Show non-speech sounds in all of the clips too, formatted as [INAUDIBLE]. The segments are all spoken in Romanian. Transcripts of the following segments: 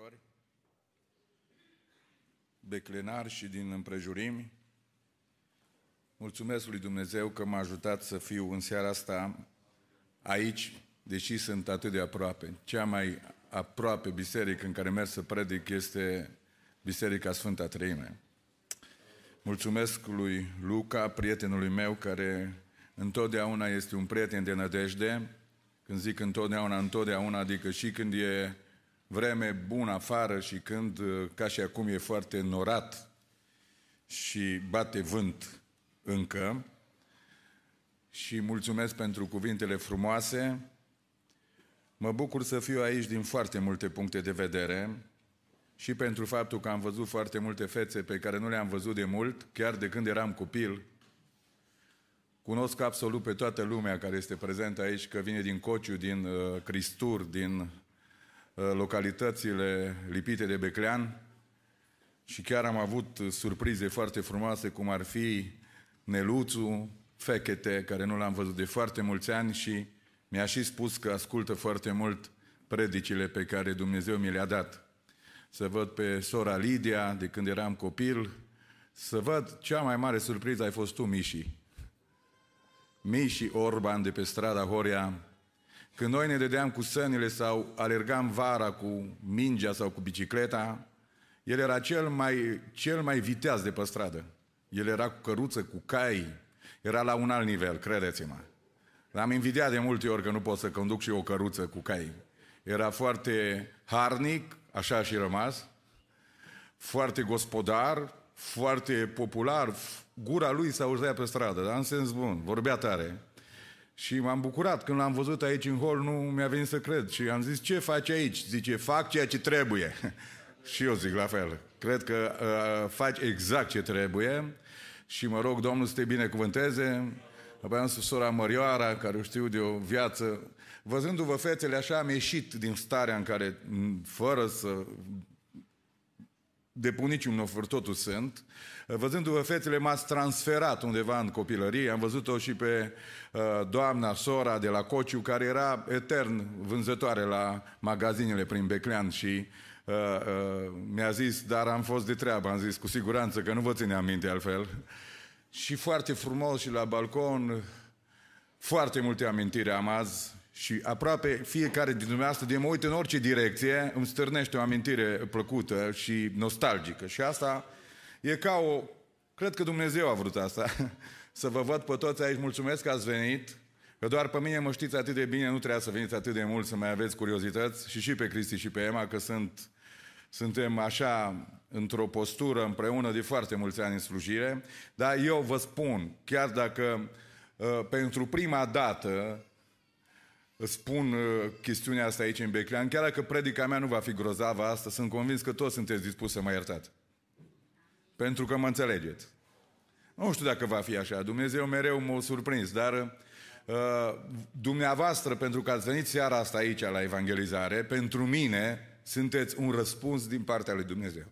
surori, beclenari și din împrejurimi, mulțumesc lui Dumnezeu că m-a ajutat să fiu în seara asta aici, deși sunt atât de aproape. Cea mai aproape biserică în care merg să predic este Biserica Sfânta Treime. Mulțumesc lui Luca, prietenului meu, care întotdeauna este un prieten de nădejde. Când zic întotdeauna, întotdeauna, adică și când e vreme bună afară și când, ca și acum, e foarte norat și bate vânt încă. Și mulțumesc pentru cuvintele frumoase. Mă bucur să fiu aici din foarte multe puncte de vedere și pentru faptul că am văzut foarte multe fețe pe care nu le-am văzut de mult, chiar de când eram copil. Cunosc absolut pe toată lumea care este prezentă aici, că vine din Cociu, din uh, Cristur, din uh, localitățile lipite de Beclean și chiar am avut surprize foarte frumoase, cum ar fi Neluțu, Fechete, care nu l-am văzut de foarte mulți ani și mi-a și spus că ascultă foarte mult predicile pe care Dumnezeu mi le-a dat să văd pe sora Lidia de când eram copil, să văd cea mai mare surpriză ai fost tu, Miși. Miși Orban de pe strada Horia, când noi ne dădeam cu sănile sau alergam vara cu mingea sau cu bicicleta, el era cel mai, cel mai viteaz de pe stradă. El era cu căruță, cu cai, era la un alt nivel, credeți-mă. L-am invidiat de multe ori că nu pot să conduc și o căruță cu cai. Era foarte harnic, așa și rămas, foarte gospodar, foarte popular, gura lui s-a auzea pe stradă, dar în sens bun, vorbea tare. Și m-am bucurat când l-am văzut aici în hol, nu mi-a venit să cred. Și am zis, ce faci aici? Zice, fac ceea ce trebuie. [LAUGHS] și eu zic la fel. Cred că uh, faci exact ce trebuie și mă rog Domnul să te binecuvânteze. Apoi am spus sora Mărioara, care știu de o viață Văzându-vă fețele așa, am ieșit din starea în care, fără să depun niciun ofăr, totul sunt. Văzându-vă fețele, m-ați transferat undeva în copilărie. Am văzut-o și pe uh, doamna, sora de la Cociu, care era etern vânzătoare la magazinele prin Beclean și uh, uh, mi-a zis, dar am fost de treabă. Am zis, cu siguranță că nu vă ține aminte altfel. Și foarte frumos și la balcon, foarte multe amintiri am azi și aproape fiecare din dumneavoastră, de mă uit în orice direcție, îmi stârnește o amintire plăcută și nostalgică. Și asta e ca o... Cred că Dumnezeu a vrut asta. [LAUGHS] să vă văd pe toți aici. Mulțumesc că ați venit. Că doar pe mine mă știți atât de bine, nu trebuia să veniți atât de mult să mai aveți curiozități. Și și pe Cristi și pe Emma, că sunt, suntem așa într-o postură împreună de foarte mulți ani în slujire. Dar eu vă spun, chiar dacă uh, pentru prima dată spun uh, chestiunea asta aici în Beclean, chiar dacă predica mea nu va fi grozavă asta, sunt convins că toți sunteți dispuși să mă iertați. Pentru că mă înțelegeți. Nu știu dacă va fi așa. Dumnezeu mereu m-a surprins, dar uh, dumneavoastră, pentru că ați venit seara asta aici la evangelizare, pentru mine sunteți un răspuns din partea lui Dumnezeu.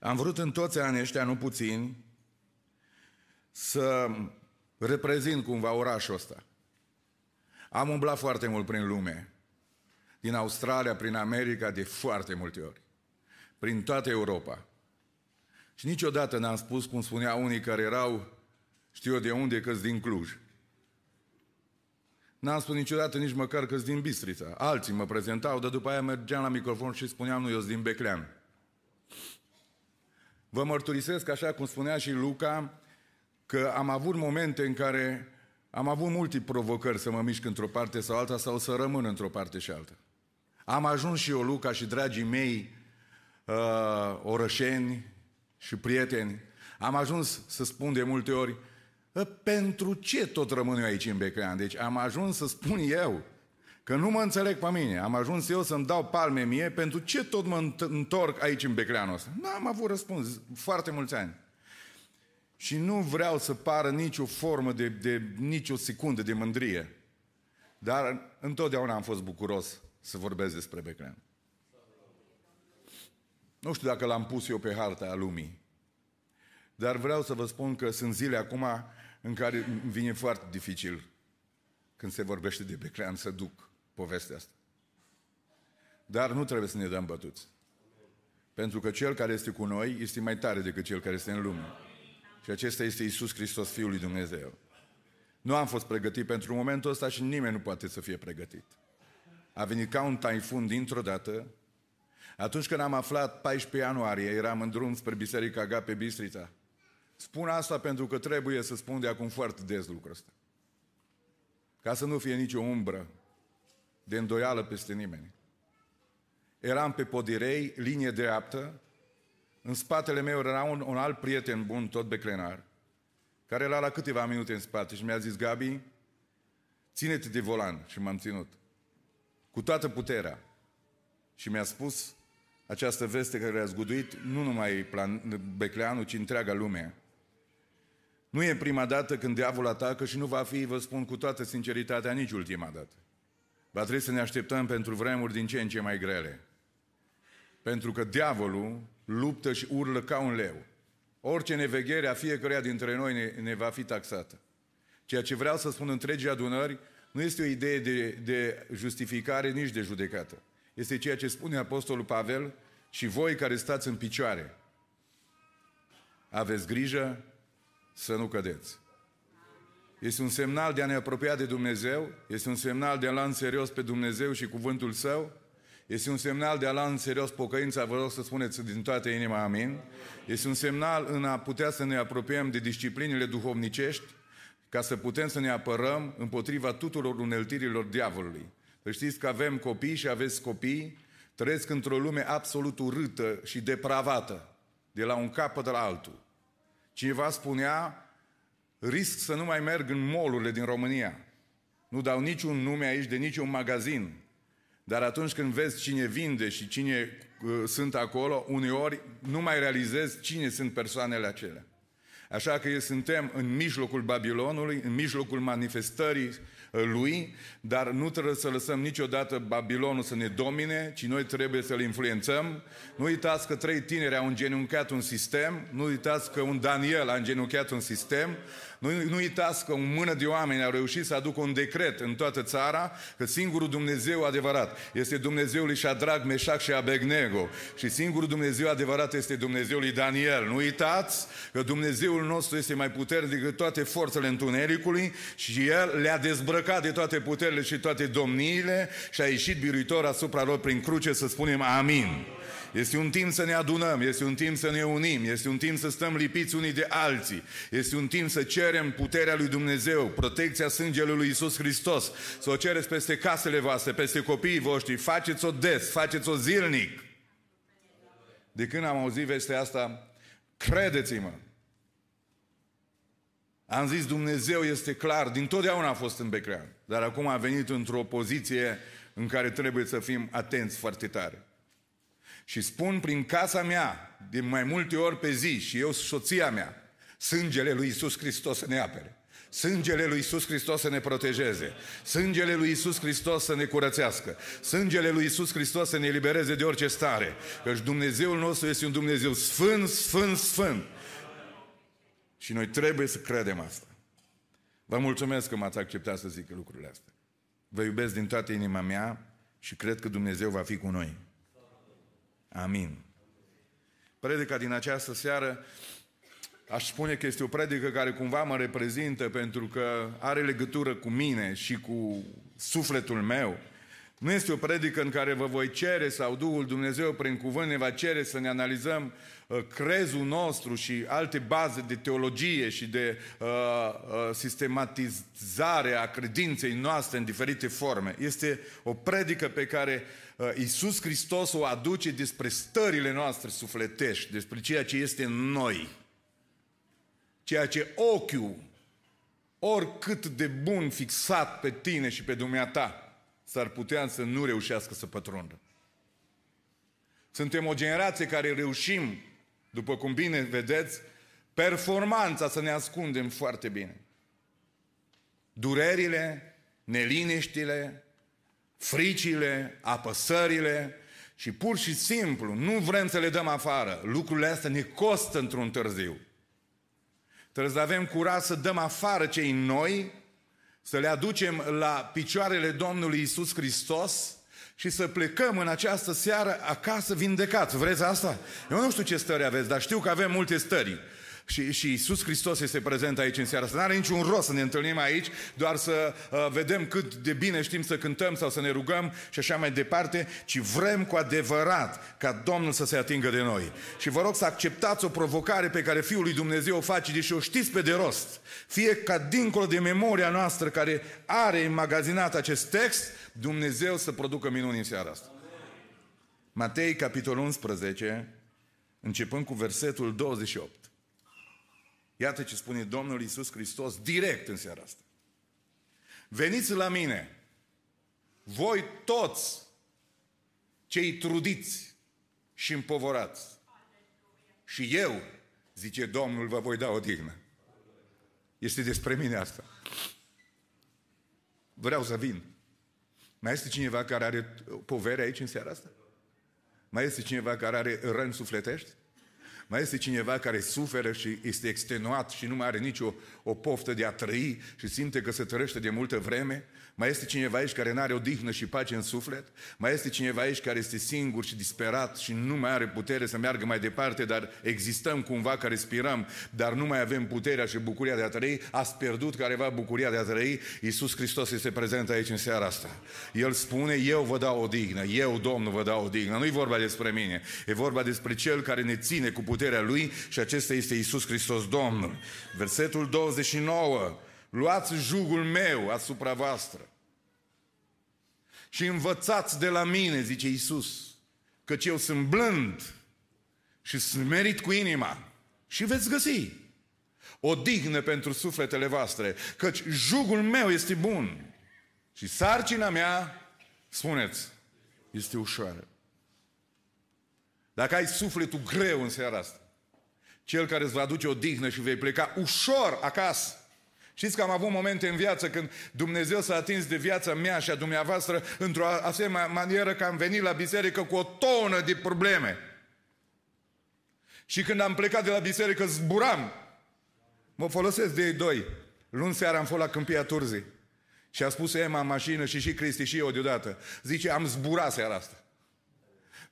Am vrut în toți anii ăștia, nu puțin, să reprezint cumva orașul ăsta. Am umblat foarte mult prin lume, din Australia, prin America, de foarte multe ori, prin toată Europa. Și niciodată n-am spus, cum spunea unii care erau, știu eu de unde, că din Cluj. N-am spus niciodată nici măcar că din Bistrița. Alții mă prezentau, dar după aia mergeam la microfon și spuneam, nu, eu din Beclean. Vă mărturisesc, așa cum spunea și Luca, că am avut momente în care am avut multe provocări să mă mișc într-o parte sau alta sau să rămân într-o parte și alta. Am ajuns și eu, Luca, și dragii mei, uh, orășeni și prieteni, am ajuns să spun de multe ori, ă, pentru ce tot rămân eu aici în Beclean? Deci am ajuns să spun eu că nu mă înțeleg pe mine. Am ajuns eu să-mi dau palme mie pentru ce tot mă întorc aici în Becleanul ăsta. Nu am avut răspuns foarte mulți ani. Și nu vreau să pară nicio formă de, de nicio secundă de mândrie. Dar întotdeauna am fost bucuros să vorbesc despre Beclean. Nu știu dacă l-am pus eu pe harta a lumii. Dar vreau să vă spun că sunt zile acum în care vine foarte dificil când se vorbește de Beclean să duc povestea asta. Dar nu trebuie să ne dăm bătuți. Pentru că Cel care este cu noi este mai tare decât Cel care este în lume. Și acesta este Isus Hristos, Fiul lui Dumnezeu. Nu am fost pregătit pentru momentul ăsta și nimeni nu poate să fie pregătit. A venit ca un taifun dintr-o dată. Atunci când am aflat 14 ianuarie, eram în drum spre Biserica Agape Bistrița. Spun asta pentru că trebuie să spun de acum foarte des lucrul ăsta. Ca să nu fie nicio umbră de îndoială peste nimeni. Eram pe podirei, linie dreaptă, în spatele meu era un, un alt prieten bun, tot beclenar, care era la câteva minute în spate și mi-a zis, Gabi, ține-te de volan. Și m-am ținut. Cu toată puterea. Și mi-a spus această veste care a zguduit nu numai plan, Becleanu, ci întreaga lume. Nu e prima dată când diavolul atacă și nu va fi, vă spun cu toată sinceritatea, nici ultima dată. Va trebui să ne așteptăm pentru vremuri din ce în ce mai grele. Pentru că diavolul luptă și urlă ca un leu. Orice neveghere a fiecăruia dintre noi ne, ne va fi taxată. Ceea ce vreau să spun întregii adunări nu este o idee de, de justificare, nici de judecată. Este ceea ce spune Apostolul Pavel și voi care stați în picioare. Aveți grijă să nu cădeți. Este un semnal de a ne apropia de Dumnezeu, este un semnal de a lua în serios pe Dumnezeu și cuvântul Său, este un semnal de a lua în serios pocăința, vă rog să spuneți din toată inima amin. Este un semnal în a putea să ne apropiem de disciplinile duhovnicești, ca să putem să ne apărăm împotriva tuturor uneltirilor diavolului. Să știți că avem copii și aveți copii, trăiesc într-o lume absolut urâtă și depravată, de la un capăt la altul. Cineva spunea, risc să nu mai merg în molurile din România. Nu dau niciun nume aici de niciun magazin. Dar atunci când vezi cine vinde și cine uh, sunt acolo, uneori nu mai realizezi cine sunt persoanele acelea. Așa că suntem în mijlocul Babilonului, în mijlocul manifestării uh, lui, dar nu trebuie să lăsăm niciodată Babilonul să ne domine, ci noi trebuie să-l influențăm. Nu uitați că trei tineri au îngenunchiat un sistem, nu uitați că un Daniel a îngenunchiat un sistem, nu, nu uitați că o mână de oameni au reușit să aducă un decret în toată țara că singurul Dumnezeu adevărat este Dumnezeul lui Shadrach, Meșac și Abednego. Și singurul Dumnezeu adevărat este Dumnezeul lui Daniel. Nu uitați că Dumnezeul nostru este mai puternic decât toate forțele întunericului și El le-a dezbrăcat de toate puterile și toate domniile și a ieșit biruitor asupra lor prin cruce să spunem amin. Este un timp să ne adunăm, este un timp să ne unim, este un timp să stăm lipiți unii de alții, este un timp să cerem puterea lui Dumnezeu, protecția sângelui lui Isus Hristos, să o cereți peste casele voastre, peste copiii voștri, faceți-o des, faceți-o zilnic. De când am auzit vestea asta, credeți-mă, am zis Dumnezeu este clar, din totdeauna a fost în Beclean, dar acum a venit într-o poziție în care trebuie să fim atenți foarte tare. Și spun prin casa mea, de mai multe ori pe zi, și eu soția mea, sângele lui Isus Hristos să ne apere. Sângele lui Isus Hristos să ne protejeze. Sângele lui Isus Hristos să ne curățească. Sângele lui Isus Hristos să ne elibereze de orice stare. Căci Dumnezeul nostru este un Dumnezeu sfânt, sfânt, sfânt. Și noi trebuie să credem asta. Vă mulțumesc că m-ați acceptat să zic lucrurile astea. Vă iubesc din toată inima mea și cred că Dumnezeu va fi cu noi. Amin. Predica din această seară aș spune că este o predică care cumva mă reprezintă pentru că are legătură cu mine și cu sufletul meu. Nu este o predică în care vă voi cere sau Duhul Dumnezeu prin cuvânt ne va cere să ne analizăm uh, crezul nostru și alte baze de teologie și de uh, uh, sistematizare a credinței noastre în diferite forme. Este o predică pe care uh, Isus Hristos o aduce despre stările noastre sufletești, despre ceea ce este în noi. Ceea ce ochiul, oricât de bun fixat pe tine și pe dumneata, s-ar putea să nu reușească să pătrundă. Suntem o generație care reușim, după cum bine vedeți, performanța să ne ascundem foarte bine. Durerile, neliniștile, fricile, apăsările și pur și simplu nu vrem să le dăm afară. Lucrurile astea ne costă într-un târziu. Trebuie să avem curaj să dăm afară cei noi să le aducem la picioarele Domnului Isus Hristos și să plecăm în această seară acasă vindecați. Vreți asta? Eu nu știu ce stări aveți, dar știu că avem multe stări. Și, și Iisus Hristos este prezent aici în seara asta. Nu are niciun rost să ne întâlnim aici, doar să uh, vedem cât de bine știm să cântăm sau să ne rugăm și așa mai departe, ci vrem cu adevărat ca Domnul să se atingă de noi. Și vă rog să acceptați o provocare pe care Fiul lui Dumnezeu o face, deși o știți pe de rost. Fie ca dincolo de memoria noastră care are înmagazinat acest text, Dumnezeu să producă minuni în seara asta. Matei, capitolul 11, începând cu versetul 28. Iată ce spune Domnul Isus Hristos direct în seara asta. Veniți la mine, voi toți cei trudiți și împovorați. Și eu, zice Domnul, vă voi da o dignă. Este despre mine asta. Vreau să vin. Mai este cineva care are povere aici în seara asta? Mai este cineva care are răni sufletești? Mai este cineva care suferă și este extenuat și nu mai are nicio o poftă de a trăi și simte că se trăiește de multă vreme? Mai este cineva aici care nu are odihnă și pace în suflet? Mai este cineva aici care este singur și disperat și nu mai are putere să meargă mai departe, dar existăm cumva că respirăm, dar nu mai avem puterea și bucuria de a trăi? Ați pierdut careva bucuria de a trăi? Iisus Hristos este prezent aici în seara asta. El spune, eu vă dau odihnă, eu, Domnul, vă dau odihnă. Nu-i vorba despre mine, e vorba despre Cel care ne ține cu puterea Lui și acesta este Iisus Hristos, Domnul. Versetul 29. Luați jugul meu asupra voastră și învățați de la mine, zice Iisus, căci eu sunt blând și sunt merit cu inima și veți găsi o dignă pentru sufletele voastre, căci jugul meu este bun și sarcina mea, spuneți, este ușoară. Dacă ai sufletul greu în seara asta, cel care îți va aduce o dignă și vei pleca ușor acasă, Știți că am avut momente în viață când Dumnezeu s-a atins de viața mea și a dumneavoastră într-o asemenea manieră că am venit la biserică cu o tonă de probleme. Și când am plecat de la biserică zburam. Mă folosesc de ei doi. Luni seara am fost la Câmpia Turzii. Și a spus Emma în mașină și și Cristi și eu deodată. Zice, am zburat seara asta.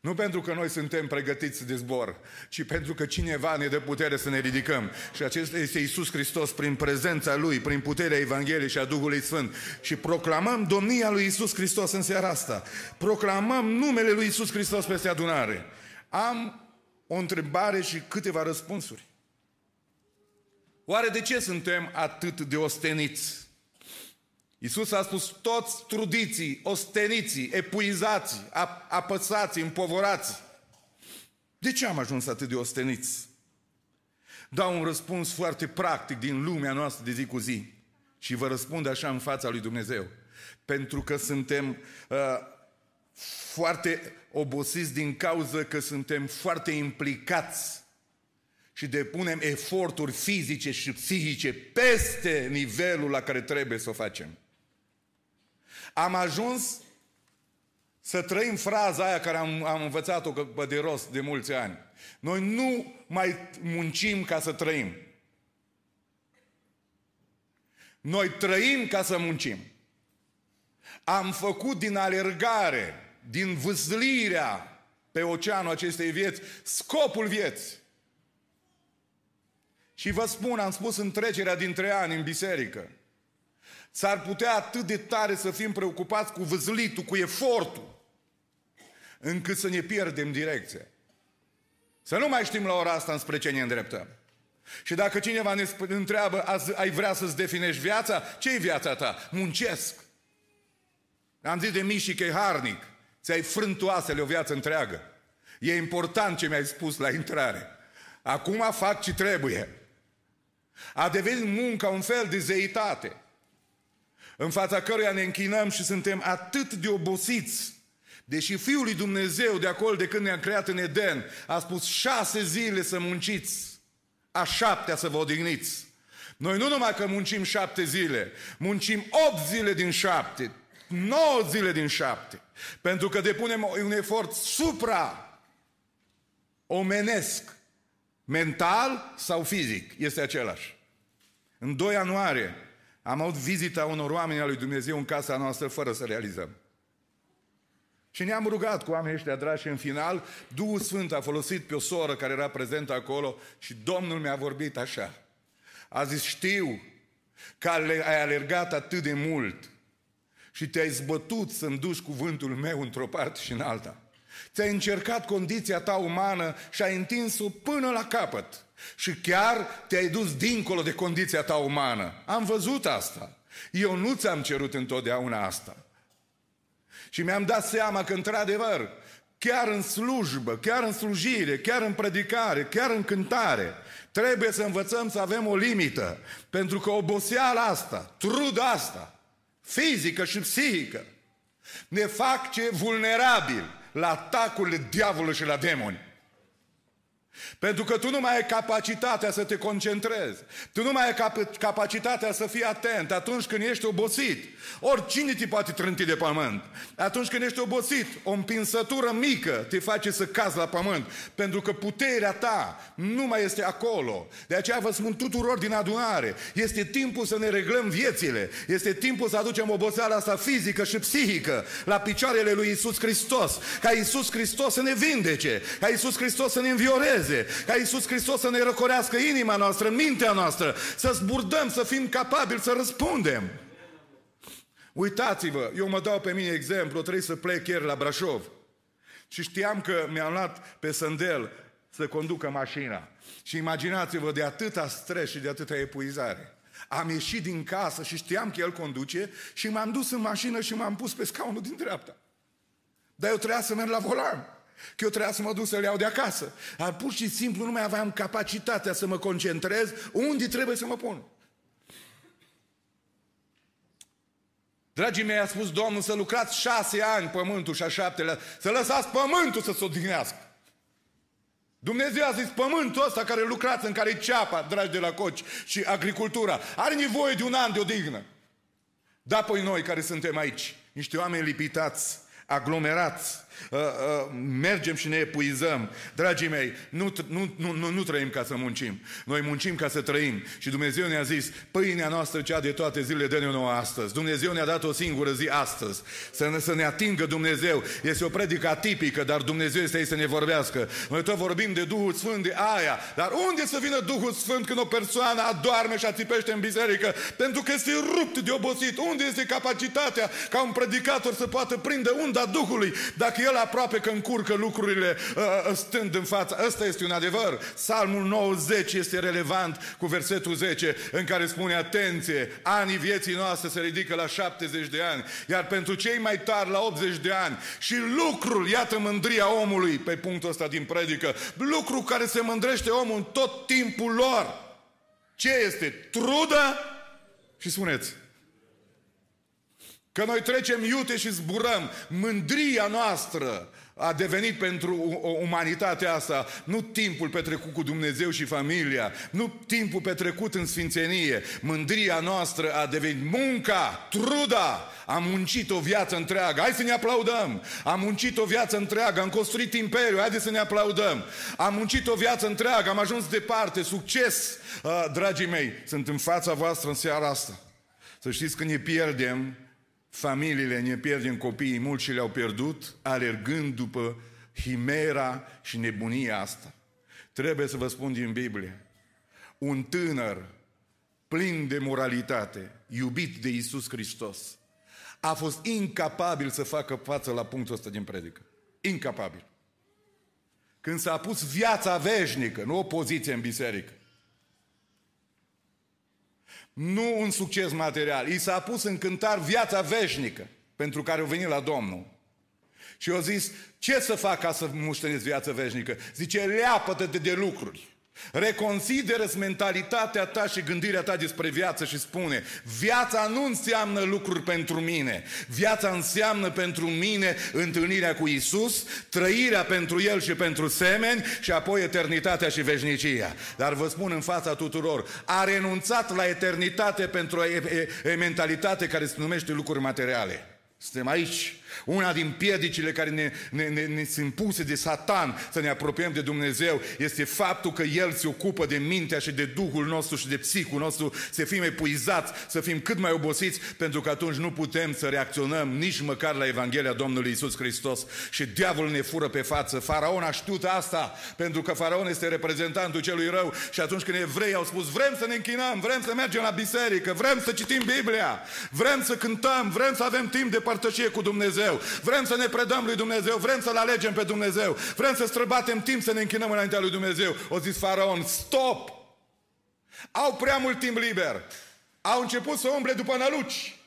Nu pentru că noi suntem pregătiți de zbor, ci pentru că cineva ne dă putere să ne ridicăm. Și acesta este Isus Hristos prin prezența Lui, prin puterea Evangheliei și a Duhului Sfânt. Și proclamăm domnia Lui Isus Hristos în seara asta. Proclamăm numele Lui Isus Hristos peste adunare. Am o întrebare și câteva răspunsuri. Oare de ce suntem atât de osteniți? Iisus a spus, toți trudiții, osteniții, epuizați, apăsați, împovorați. De ce am ajuns atât de osteniți? Dau un răspuns foarte practic din lumea noastră de zi cu zi. Și vă răspund așa în fața lui Dumnezeu. Pentru că suntem uh, foarte obosiți din cauza că suntem foarte implicați și depunem eforturi fizice și psihice peste nivelul la care trebuie să o facem. Am ajuns să trăim fraza aia care am, am învățat-o pe de rost de mulți ani. Noi nu mai muncim ca să trăim. Noi trăim ca să muncim. Am făcut din alergare, din văzlirea pe oceanul acestei vieți, scopul vieții. Și vă spun, am spus în trecerea dintre ani în biserică, S-ar putea atât de tare să fim preocupați cu văzlitul, cu efortul, încât să ne pierdem direcția. Să nu mai știm la ora asta înspre ce ne îndreptăm. Și dacă cineva ne întreabă, azi ai vrea să-ți definești viața? ce e viața ta? Muncesc. Am zis de Miși că e harnic. Ți-ai frânt oasele o viață întreagă. E important ce mi-ai spus la intrare. Acum fac ce trebuie. A devenit munca un fel de zeitate în fața căruia ne închinăm și suntem atât de obosiți, deși Fiul lui Dumnezeu de acolo de când ne-a creat în Eden a spus șase zile să munciți, a șaptea să vă odihniți. Noi nu numai că muncim șapte zile, muncim opt zile din șapte, nouă zile din șapte, pentru că depunem un efort supra omenesc, mental sau fizic, este același. În 2 ianuarie Am avut vizita unor oameni al lui Dumnezeu în casa noastră fără să realizăm. Și ne-am rugat cu oamenii ăștia dragi și în final Duhul Sfânt a folosit pe o soră care era prezentă acolo și Domnul mi-a vorbit așa. A zis, știu că ai alergat atât de mult și te-ai zbătut să-mi duci cuvântul meu într-o parte și în alta. Ți-ai încercat condiția ta umană și ai întins-o până la capăt. Și chiar te-ai dus dincolo de condiția ta umană. Am văzut asta. Eu nu ți-am cerut întotdeauna asta. Și mi-am dat seama că, într-adevăr, chiar în slujbă, chiar în slujire, chiar în predicare, chiar în cântare, trebuie să învățăm să avem o limită. Pentru că oboseala asta, truda asta, fizică și psihică, ne fac ce vulnerabil la atacurile diavolului și la demoni. Pentru că tu nu mai ai capacitatea să te concentrezi. Tu nu mai ai cap- capacitatea să fii atent atunci când ești obosit. Oricine te poate trânti de pământ. Atunci când ești obosit, o împinsătură mică te face să cazi la pământ. Pentru că puterea ta nu mai este acolo. De aceea vă spun tuturor din adunare, este timpul să ne reglăm viețile. Este timpul să aducem oboseala asta fizică și psihică la picioarele lui Isus Hristos. Ca Isus Hristos să ne vindece. Ca Isus Hristos să ne învioreze salveze, ca Iisus Hristos să ne răcorească inima noastră, mintea noastră, să zburdăm, să fim capabili să răspundem. Uitați-vă, eu mă dau pe mine exemplu, trebuie să plec ieri la Brașov. Și știam că mi-am luat pe sândel să conducă mașina. Și imaginați-vă de atâta stres și de atâta epuizare. Am ieșit din casă și știam că el conduce și m-am dus în mașină și m-am pus pe scaunul din dreapta. Dar eu trebuia să merg la volan. Că eu trebuia să mă duc să le iau de acasă. Dar pur și simplu nu mai aveam capacitatea să mă concentrez unde trebuie să mă pun. Dragii mei, a spus Domnul să lucrați șase ani pământul și a șaptelea, să lăsați pământul să se odihnească. Dumnezeu a zis, pământul ăsta care lucrați, în care ceapa, dragi de la coci, și agricultura, are nevoie de un an de odihnă. Da, păi noi care suntem aici, niște oameni lipitați, aglomerați, uh, uh, mergem și ne epuizăm. Dragii mei, nu, nu, nu, nu, nu trăim ca să muncim. Noi muncim ca să trăim. Și Dumnezeu ne-a zis, pâinea noastră cea de toate zilele dă-ne nouă astăzi. Dumnezeu ne-a dat o singură zi astăzi. Să ne, să ne atingă Dumnezeu. Este o predică atipică, dar Dumnezeu este aici să ne vorbească. Noi tot vorbim de Duhul Sfânt, de aia. Dar unde să vină Duhul Sfânt când o persoană adorme și ațipește în biserică? Pentru că este rupt de obosit. Unde este capacitatea ca un predicator să poată prinde unda Duhului? Dacă el aproape că încurcă lucrurile uh, uh, stând în fața. Ăsta este un adevăr. Salmul 90 este relevant cu versetul 10 în care spune atenție, anii vieții noastre se ridică la 70 de ani, iar pentru cei mai tari la 80 de ani și lucrul, iată mândria omului pe punctul ăsta din predică, lucru care se mândrește omul în tot timpul lor. Ce este? Trudă? Și spuneți, Că noi trecem iute și zburăm. Mândria noastră a devenit pentru umanitatea asta nu timpul petrecut cu Dumnezeu și familia, nu timpul petrecut în sfințenie. Mândria noastră a devenit munca, truda. Am muncit o viață întreagă. Hai să ne aplaudăm. Am muncit o viață întreagă, am construit imperiul. Haideți să ne aplaudăm. Am muncit o viață întreagă, am ajuns departe, succes. Uh, dragii mei, sunt în fața voastră în seara asta. Să știți că ne pierdem Familiile ne pierdem copiii, mulți și le-au pierdut, alergând după himera și nebunia asta. Trebuie să vă spun din Biblie, un tânăr plin de moralitate, iubit de Isus Hristos, a fost incapabil să facă față la punctul ăsta din predică. Incapabil. Când s-a pus viața veșnică, nu o poziție în biserică, nu un succes material. I s-a pus în cântar viața veșnică pentru care au venit la Domnul. Și au zis, ce să fac ca să muștenesc viața veșnică? Zice, leapă-te de lucruri. Reconsideră mentalitatea ta și gândirea ta despre viață și spune Viața nu înseamnă lucruri pentru mine Viața înseamnă pentru mine întâlnirea cu Isus Trăirea pentru El și pentru semeni Și apoi eternitatea și veșnicia Dar vă spun în fața tuturor A renunțat la eternitate pentru o mentalitate care se numește lucruri materiale suntem aici. Una din piedicile care ne, ne, ne, ne sunt puse de Satan să ne apropiem de Dumnezeu este faptul că El se ocupă de mintea și de Duhul nostru și de psihul nostru, să fim epuizați, să fim cât mai obosiți, pentru că atunci nu putem să reacționăm nici măcar la Evanghelia Domnului Isus Hristos. Și diavolul ne fură pe față. Faraon a știut asta, pentru că Faraon este reprezentantul celui rău și atunci când evrei au spus vrem să ne închinăm, vrem să mergem la biserică, vrem să citim Biblia, vrem să cântăm, vrem să avem timp de părtășie cu Dumnezeu, vrem să ne predăm lui Dumnezeu, vrem să-L alegem pe Dumnezeu, vrem să străbatem timp să ne închinăm înaintea lui Dumnezeu. O zis Faraon, stop! Au prea mult timp liber. Au început să umble după năluci.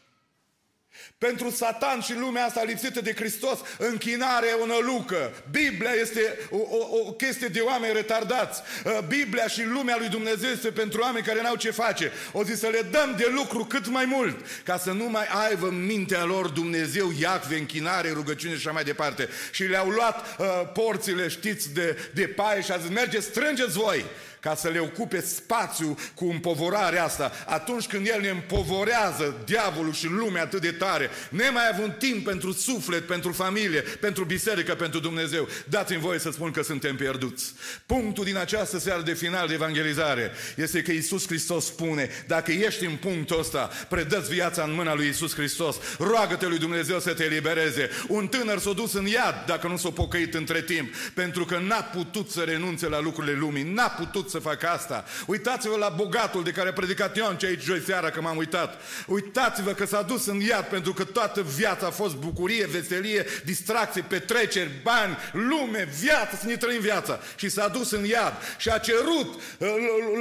Pentru Satan și lumea asta lipsită de Hristos, închinare e o nălucă. Biblia este o, o, o chestie de oameni retardați. Uh, Biblia și lumea lui Dumnezeu este pentru oameni care n-au ce face. O zi să le dăm de lucru cât mai mult, ca să nu mai aibă în mintea lor Dumnezeu, iacve, închinare, rugăciune și așa mai departe. Și le-au luat uh, porțile, știți, de, de paie și a zis, merge, strângeți voi ca să le ocupe spațiu cu împovorarea asta. Atunci când El ne împovorează diavolul și lumea atât de tare, nemai având timp pentru suflet, pentru familie, pentru biserică, pentru Dumnezeu, dați-mi voie să spun că suntem pierduți. Punctul din această seară de final de evangelizare este că Isus Hristos spune, dacă ești în punctul ăsta, predă-ți viața în mâna lui Isus Hristos, roagă-te lui Dumnezeu să te elibereze. Un tânăr s-a dus în iad dacă nu s-a pocăit între timp, pentru că n-a putut să renunțe la lucrurile lumii, n-a putut să facă asta. Uitați-vă la bogatul de care a predicat Ion ce aici joi seara că m-am uitat. Uitați-vă că s-a dus în iad pentru că toată viața a fost bucurie, veselie, distracție, petreceri, bani, lume, viață, să ne trăim viața. Și s-a dus în iad și a cerut uh,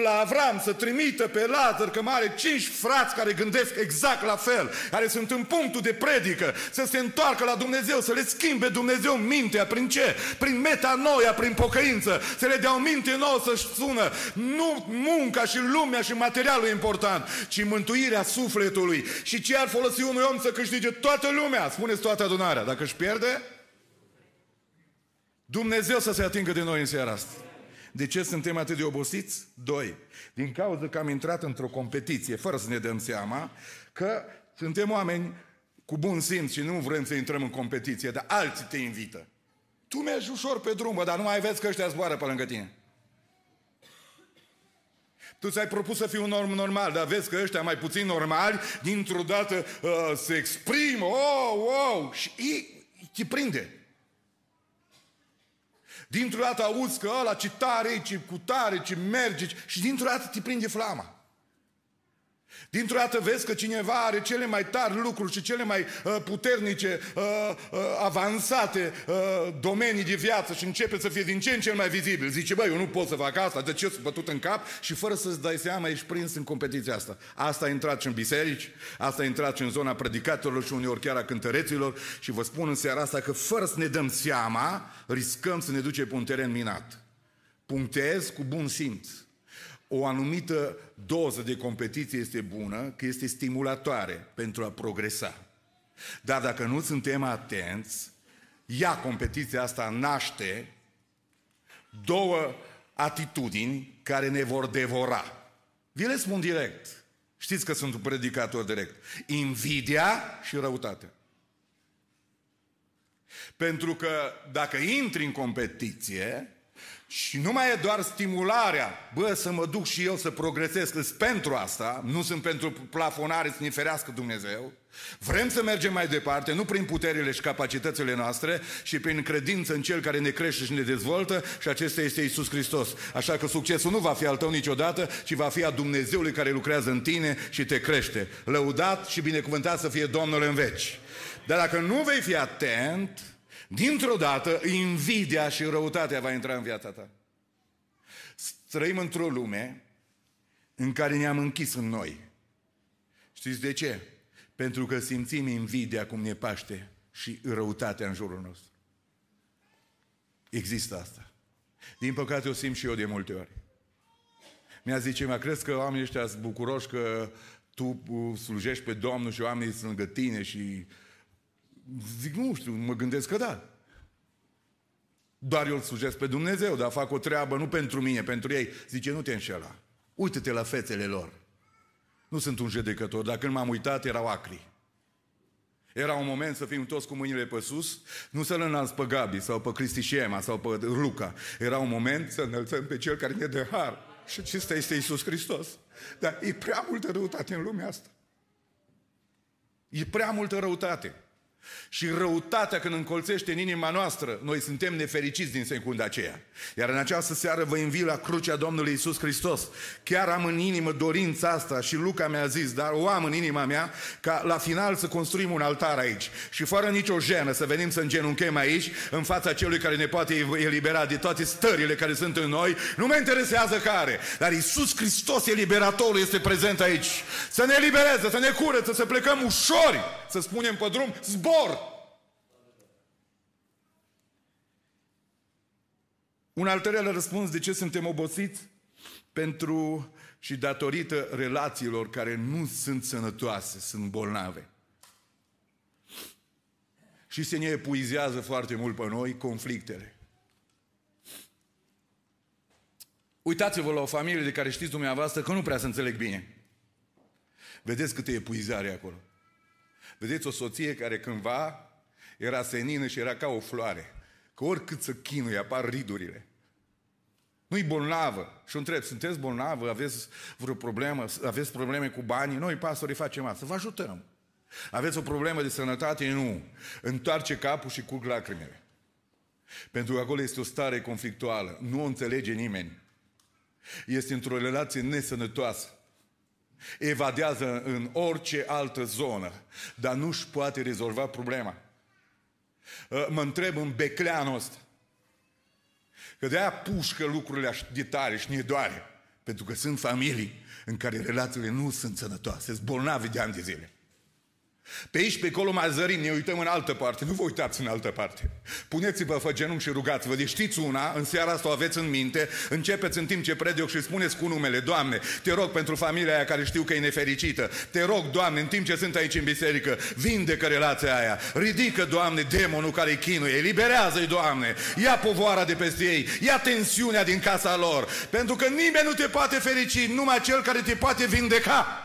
la Avram să trimită pe Lazar, că mai are cinci frați care gândesc exact la fel, care sunt în punctul de predică, să se întoarcă la Dumnezeu, să le schimbe Dumnezeu mintea. Prin ce? Prin metanoia, prin pocăință. Să le dea o minte nouă să-și sună nu munca și lumea și materialul e important, ci mântuirea sufletului. Și ce ar folosi unui om să câștige toată lumea? Spuneți toată adunarea. Dacă își pierde, Dumnezeu să se atingă de noi în seara asta. De ce suntem atât de obosiți? Doi. Din cauza că am intrat într-o competiție, fără să ne dăm seama, că suntem oameni cu bun simț și nu vrem să intrăm în competiție, dar alții te invită. Tu mergi ușor pe drum, dar nu mai vezi că ăștia zboară pe lângă tine. Tu ți-ai propus să fii un om normal, dar vezi că ăștia mai puțin normali, dintr-o dată uh, se exprimă, oh, wow, și te prinde. Dintr-o dată auzi că ăla ce tare, ce cu tare, ce merge, și dintr-o dată te prinde flama. Dintr-o dată vezi că cineva are cele mai tari lucruri și cele mai uh, puternice, uh, uh, avansate uh, domenii de viață și începe să fie din ce în ce mai vizibil. Zice, băi, eu nu pot să fac asta, de ce sunt bătut în cap? Și fără să-ți dai seama, ești prins în competiția asta. Asta a intrat și în biserici, asta a intrat și în zona predicatorilor și uneori chiar a cântăreților și vă spun în seara asta că fără să ne dăm seama, riscăm să ne duce pe un teren minat. Punctez cu bun simț o anumită doză de competiție este bună, că este stimulatoare pentru a progresa. Dar dacă nu suntem atenți, ea, competiția asta, naște două atitudini care ne vor devora. Vi le spun direct. Știți că sunt un predicator direct. Invidia și răutatea. Pentru că dacă intri în competiție, și nu mai e doar stimularea, bă, să mă duc și eu să progresez, că pentru asta, nu sunt pentru plafonare să ne ferească Dumnezeu. Vrem să mergem mai departe, nu prin puterile și capacitățile noastre, și prin credință în Cel care ne crește și ne dezvoltă, și acesta este Isus Hristos. Așa că succesul nu va fi al tău niciodată, ci va fi a Dumnezeului care lucrează în tine și te crește. Lăudat și binecuvântat să fie Domnul în veci. Dar dacă nu vei fi atent, Dintr-o dată, invidia și răutatea va intra în viața ta. Trăim într-o lume în care ne-am închis în noi. Știți de ce? Pentru că simțim invidia cum ne paște și răutatea în jurul nostru. Există asta. Din păcate o simt și eu de multe ori. Mi-a zice, mă crezi că oamenii ăștia sunt bucuroși că tu slujești pe Domnul și oamenii sunt lângă tine și Zic, nu știu, mă gândesc că da. Doar eu îl slujesc pe Dumnezeu, dar fac o treabă nu pentru mine, pentru ei. Zice, nu te înșela. Uită-te la fețele lor. Nu sunt un judecător, dar când m-am uitat erau acri. Era un moment să fim toți cu mâinile pe sus, nu să-L înalți pe Gabi sau pe Cristi Șema sau pe Luca. Era un moment să înălțăm pe Cel care ne dă har. Și acesta este Isus Hristos. Dar e prea multă răutate în lumea asta. E prea multă răutate. Și răutatea când încolțește în inima noastră, noi suntem nefericiți din secunda aceea. Iar în această seară vă invit la crucea Domnului Isus Hristos. Chiar am în inimă dorința asta și Luca mi-a zis, dar o am în inima mea, ca la final să construim un altar aici. Și fără nicio jenă să venim să îngenunchem aici, în fața celui care ne poate elibera de toate stările care sunt în noi. Nu mă interesează care, dar Isus Hristos, eliberatorul, este prezent aici. Să ne elibereze, să ne curăță, să plecăm ușor, să spunem pe drum, zbor! Un al treilea răspuns de ce suntem obosiți? Pentru și datorită relațiilor care nu sunt sănătoase, sunt bolnave. Și se ne epuizează foarte mult pe noi conflictele. Uitați-vă la o familie de care știți dumneavoastră că nu prea se înțeleg bine. Vedeți câtă epuizare acolo. Vedeți o soție care cândva era senină și era ca o floare. Că oricât să chinuie, apar ridurile. Nu-i bolnavă. Și o întreb, sunteți bolnavă? Aveți vreo problemă? Aveți probleme cu banii? Noi, pastorii, facem asta. Vă ajutăm. Aveți o problemă de sănătate? Nu. Întoarce capul și curg lacrimile. Pentru că acolo este o stare conflictuală. Nu o înțelege nimeni. Este într-o relație nesănătoasă. Evadează în orice altă zonă, dar nu-și poate rezolva problema. Mă întreb în becleanul ăsta. Că de-aia pușcă lucrurile de tare și ne doare. Pentru că sunt familii în care relațiile nu sunt sănătoase, sunt bolnavi de ani de zile. Pe aici, pe acolo mai zărim, ne uităm în altă parte. Nu vă uitați în altă parte. Puneți-vă pe genunchi și rugați-vă. Deci știți una, în seara asta o aveți în minte, începeți în timp ce predic și spuneți cu numele, Doamne, te rog pentru familia aia care știu că e nefericită. Te rog, Doamne, în timp ce sunt aici în biserică, vindecă relația aia. Ridică, Doamne, demonul care-i chinuie. Eliberează-i, Doamne. Ia povoara de peste ei. Ia tensiunea din casa lor. Pentru că nimeni nu te poate ferici, numai cel care te poate vindeca.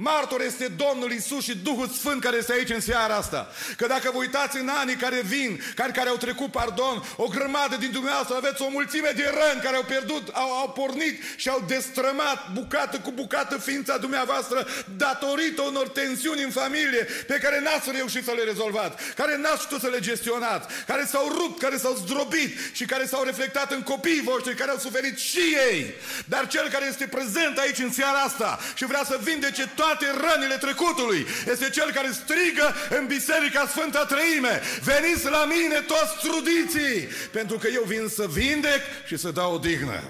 Martor este Domnul Isus și Duhul Sfânt care este aici în seara asta. Că dacă vă uitați în anii care vin, care, care au trecut, pardon, o grămadă din dumneavoastră, aveți o mulțime de răni care au pierdut, au, au pornit și au destrămat bucată cu bucată ființa dumneavoastră datorită unor tensiuni în familie pe care n-ați reușit să le rezolvați, care n-ați știut să le gestionați, care s-au rupt, care s-au zdrobit și care s-au reflectat în copiii voștri, care au suferit și ei. Dar cel care este prezent aici în seara asta și vrea să vindece toate toate rănile trecutului. Este Cel care strigă în Biserica Sfânta Trăime. Veniți la mine toți trudiții, pentru că eu vin să vindec și să dau o dignă.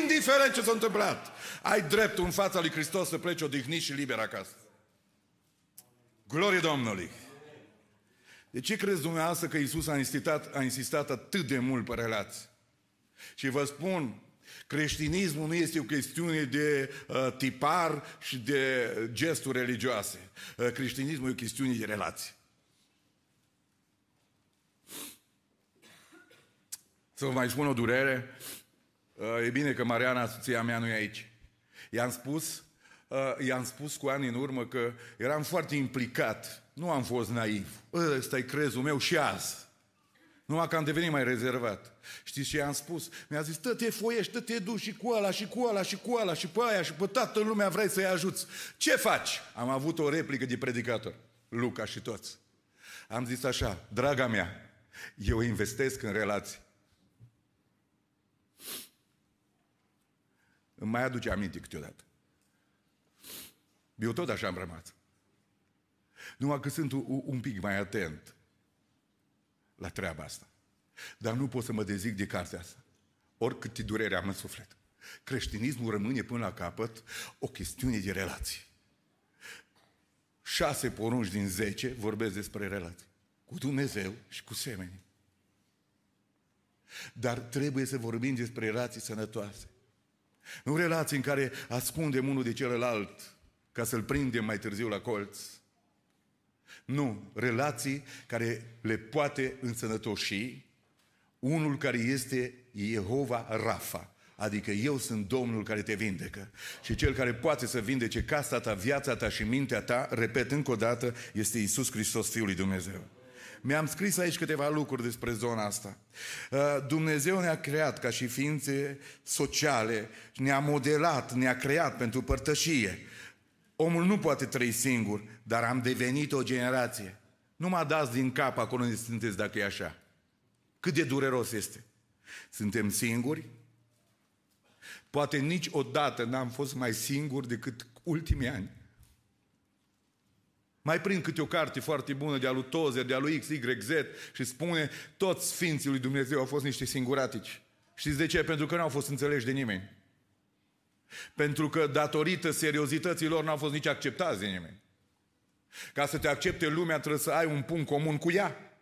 Indiferent ce s-a întâmplat, ai dreptul în fața lui Hristos să pleci odihnit și liber acasă. Glorie Domnului! De ce crezi dumneavoastră că Isus a insistat, a insistat atât de mult pe relații? Și vă spun, Creștinismul nu este o chestiune de uh, tipar și de gesturi religioase. Uh, creștinismul e o chestiune de relații. Să vă mai spun o durere. Uh, e bine că Mariana, soția mea, nu e aici. I-am spus, uh, i-am spus cu ani în urmă că eram foarte implicat. Nu am fost naiv. Ăsta e crezul meu și azi. Numai că am devenit mai rezervat. Știți ce i-am spus? Mi-a zis, tă te foiești, tă te duci și cu ăla, și cu ăla, și cu ăla, și pe aia, și pe toată lumea vrei să-i ajuți. Ce faci? Am avut o replică de predicator. Luca și toți. Am zis așa, draga mea, eu investesc în relații. Îmi mai aduce aminte câteodată. Eu tot așa am rămas. Numai că sunt un, un pic mai atent la treaba asta. Dar nu pot să mă dezic de cartea asta. Oricât durere am în suflet. Creștinismul rămâne până la capăt o chestiune de relații. Șase porunci din zece vorbesc despre relații. Cu Dumnezeu și cu semenii. Dar trebuie să vorbim despre relații sănătoase. Nu relații în care ascundem unul de celălalt ca să-l prindem mai târziu la colț, nu, relații care le poate însănătoși unul care este Jehova Rafa, Adică eu sunt Domnul care te vindecă. Și cel care poate să vindece casa ta, viața ta și mintea ta, repet încă o dată, este Isus Hristos, Fiul lui Dumnezeu. Mi-am scris aici câteva lucruri despre zona asta. Uh, Dumnezeu ne-a creat ca și ființe sociale, ne-a modelat, ne-a creat pentru părtășie. Omul nu poate trăi singur, dar am devenit o generație. Nu mă dați din cap acolo unde sunteți dacă e așa. Cât de dureros este. Suntem singuri. Poate niciodată n-am fost mai singur decât ultimii ani. Mai prind câte o carte foarte bună de-a lui Tozer, de-a lui X, Y, Z și spune toți Sfinții lui Dumnezeu au fost niște singuratici. Știți de ce? Pentru că nu au fost înțeleși de nimeni. Pentru că datorită seriozității lor n-au fost nici acceptați de nimeni. Ca să te accepte lumea trebuie să ai un punct comun cu ea.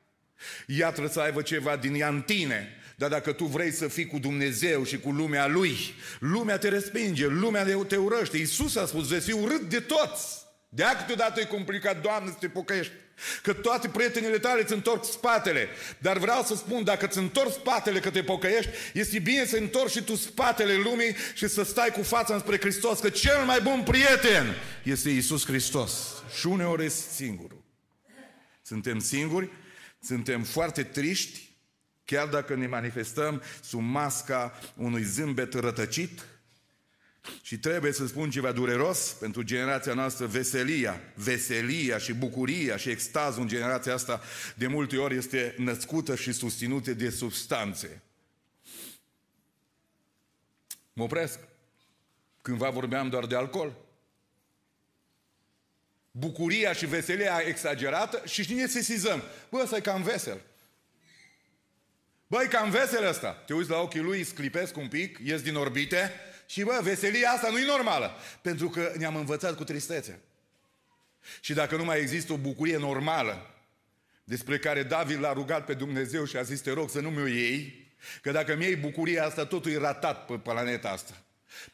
Ea trebuie să aibă ceva din ea în tine. Dar dacă tu vrei să fii cu Dumnezeu și cu lumea Lui, lumea te respinge, lumea te urăște. Iisus a spus, veți fi urât de toți. De aia câteodată e complicat, Doamne, să te pocăiești. Că toate prietenile tale îți întorc spatele. Dar vreau să spun, dacă îți întorci spatele că te pocăiești, este bine să întorci și tu spatele lumii și să stai cu fața înspre Hristos, că cel mai bun prieten este Isus Hristos. Și uneori este singurul. Suntem singuri, suntem foarte triști, chiar dacă ne manifestăm sub masca unui zâmbet rătăcit, și trebuie să spun ceva dureros pentru generația noastră, veselia, veselia și bucuria și extazul în generația asta de multe ori este născută și susținută de substanțe. Mă opresc. Cândva vorbeam doar de alcool. Bucuria și veselia exagerată și cine sesizăm? Bă, ăsta e cam vesel. Băi, cam vesel ăsta. Te uiți la ochii lui, sclipesc un pic, ies din orbite, și bă, veselia asta nu e normală, pentru că ne-am învățat cu tristețe. Și dacă nu mai există o bucurie normală, despre care David l-a rugat pe Dumnezeu și a zis, te rog să nu mi-o iei, că dacă mi iei bucuria asta, totul e ratat pe planeta asta.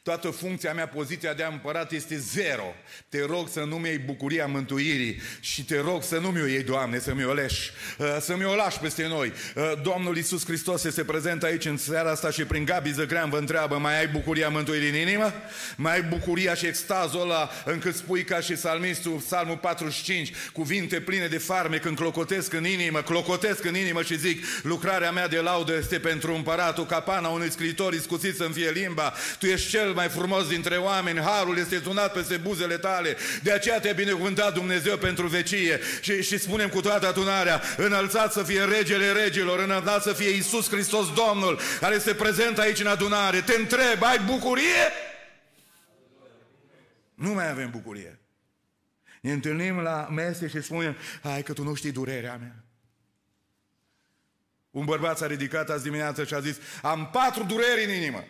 Toată funcția mea, poziția de împărat este zero. Te rog să nu-mi iei bucuria mântuirii și te rog să nu mi-o iei, Doamne, să mi-o leși, uh, să mi-o lași peste noi. Uh, Domnul Iisus Hristos este prezent aici în seara asta și prin Gabi Zăgrean vă întreabă, mai ai bucuria mântuirii în inimă? Mai ai bucuria și extazul ăla încât spui ca și salmistul, psalmul 45, cuvinte pline de farme când clocotesc în inimă, clocotesc în inimă și zic, lucrarea mea de laudă este pentru împăratul, capana unui scriitor iscusit să-mi fie limba, tu ești cel mai frumos dintre oameni, harul este tunat peste buzele tale, de aceea te-a binecuvântat Dumnezeu pentru vecie și, și spunem cu toată adunarea, înălțat să fie regele regilor, înălțat să fie Iisus Hristos Domnul, care este prezent aici în adunare. Te întreb, ai bucurie? Nu mai avem bucurie. Ne întâlnim la mese și spunem, hai că tu nu știi durerea mea. Un bărbat s-a ridicat azi dimineață și a zis, am patru dureri în inimă.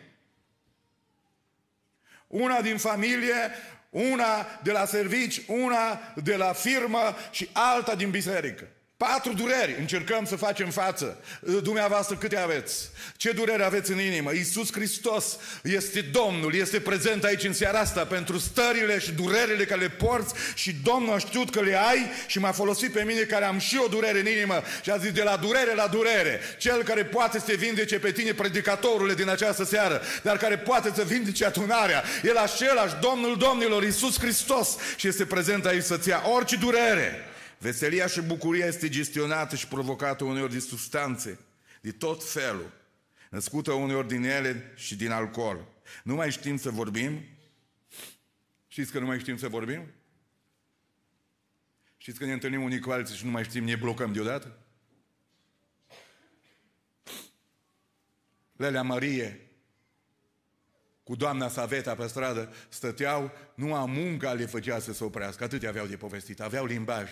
Una din familie, una de la servici, una de la firmă și alta din biserică. Patru dureri încercăm să facem față. Dumneavoastră câte aveți? Ce durere aveți în inimă? Iisus Hristos este Domnul, este prezent aici în seara asta pentru stările și durerile care le porți și Domnul a știut că le ai și m-a folosit pe mine care am și o durere în inimă și a zis de la durere la durere. Cel care poate să te vindece pe tine, predicatorule din această seară, dar care poate să vindece adunarea. El același Domnul Domnilor, Iisus Hristos și este prezent aici să-ți ia orice durere. Veselia și bucuria este gestionată și provocată uneori de substanțe, de tot felul, născută uneori din ele și din alcool. Nu mai știm să vorbim? Știți că nu mai știm să vorbim? Știți că ne întâlnim unii cu alții și nu mai știm, ne blocăm deodată? Lelea Marie, cu doamna Saveta pe stradă, stăteau, numai munca le făcea să se oprească, atât aveau de povestit, aveau limbaj.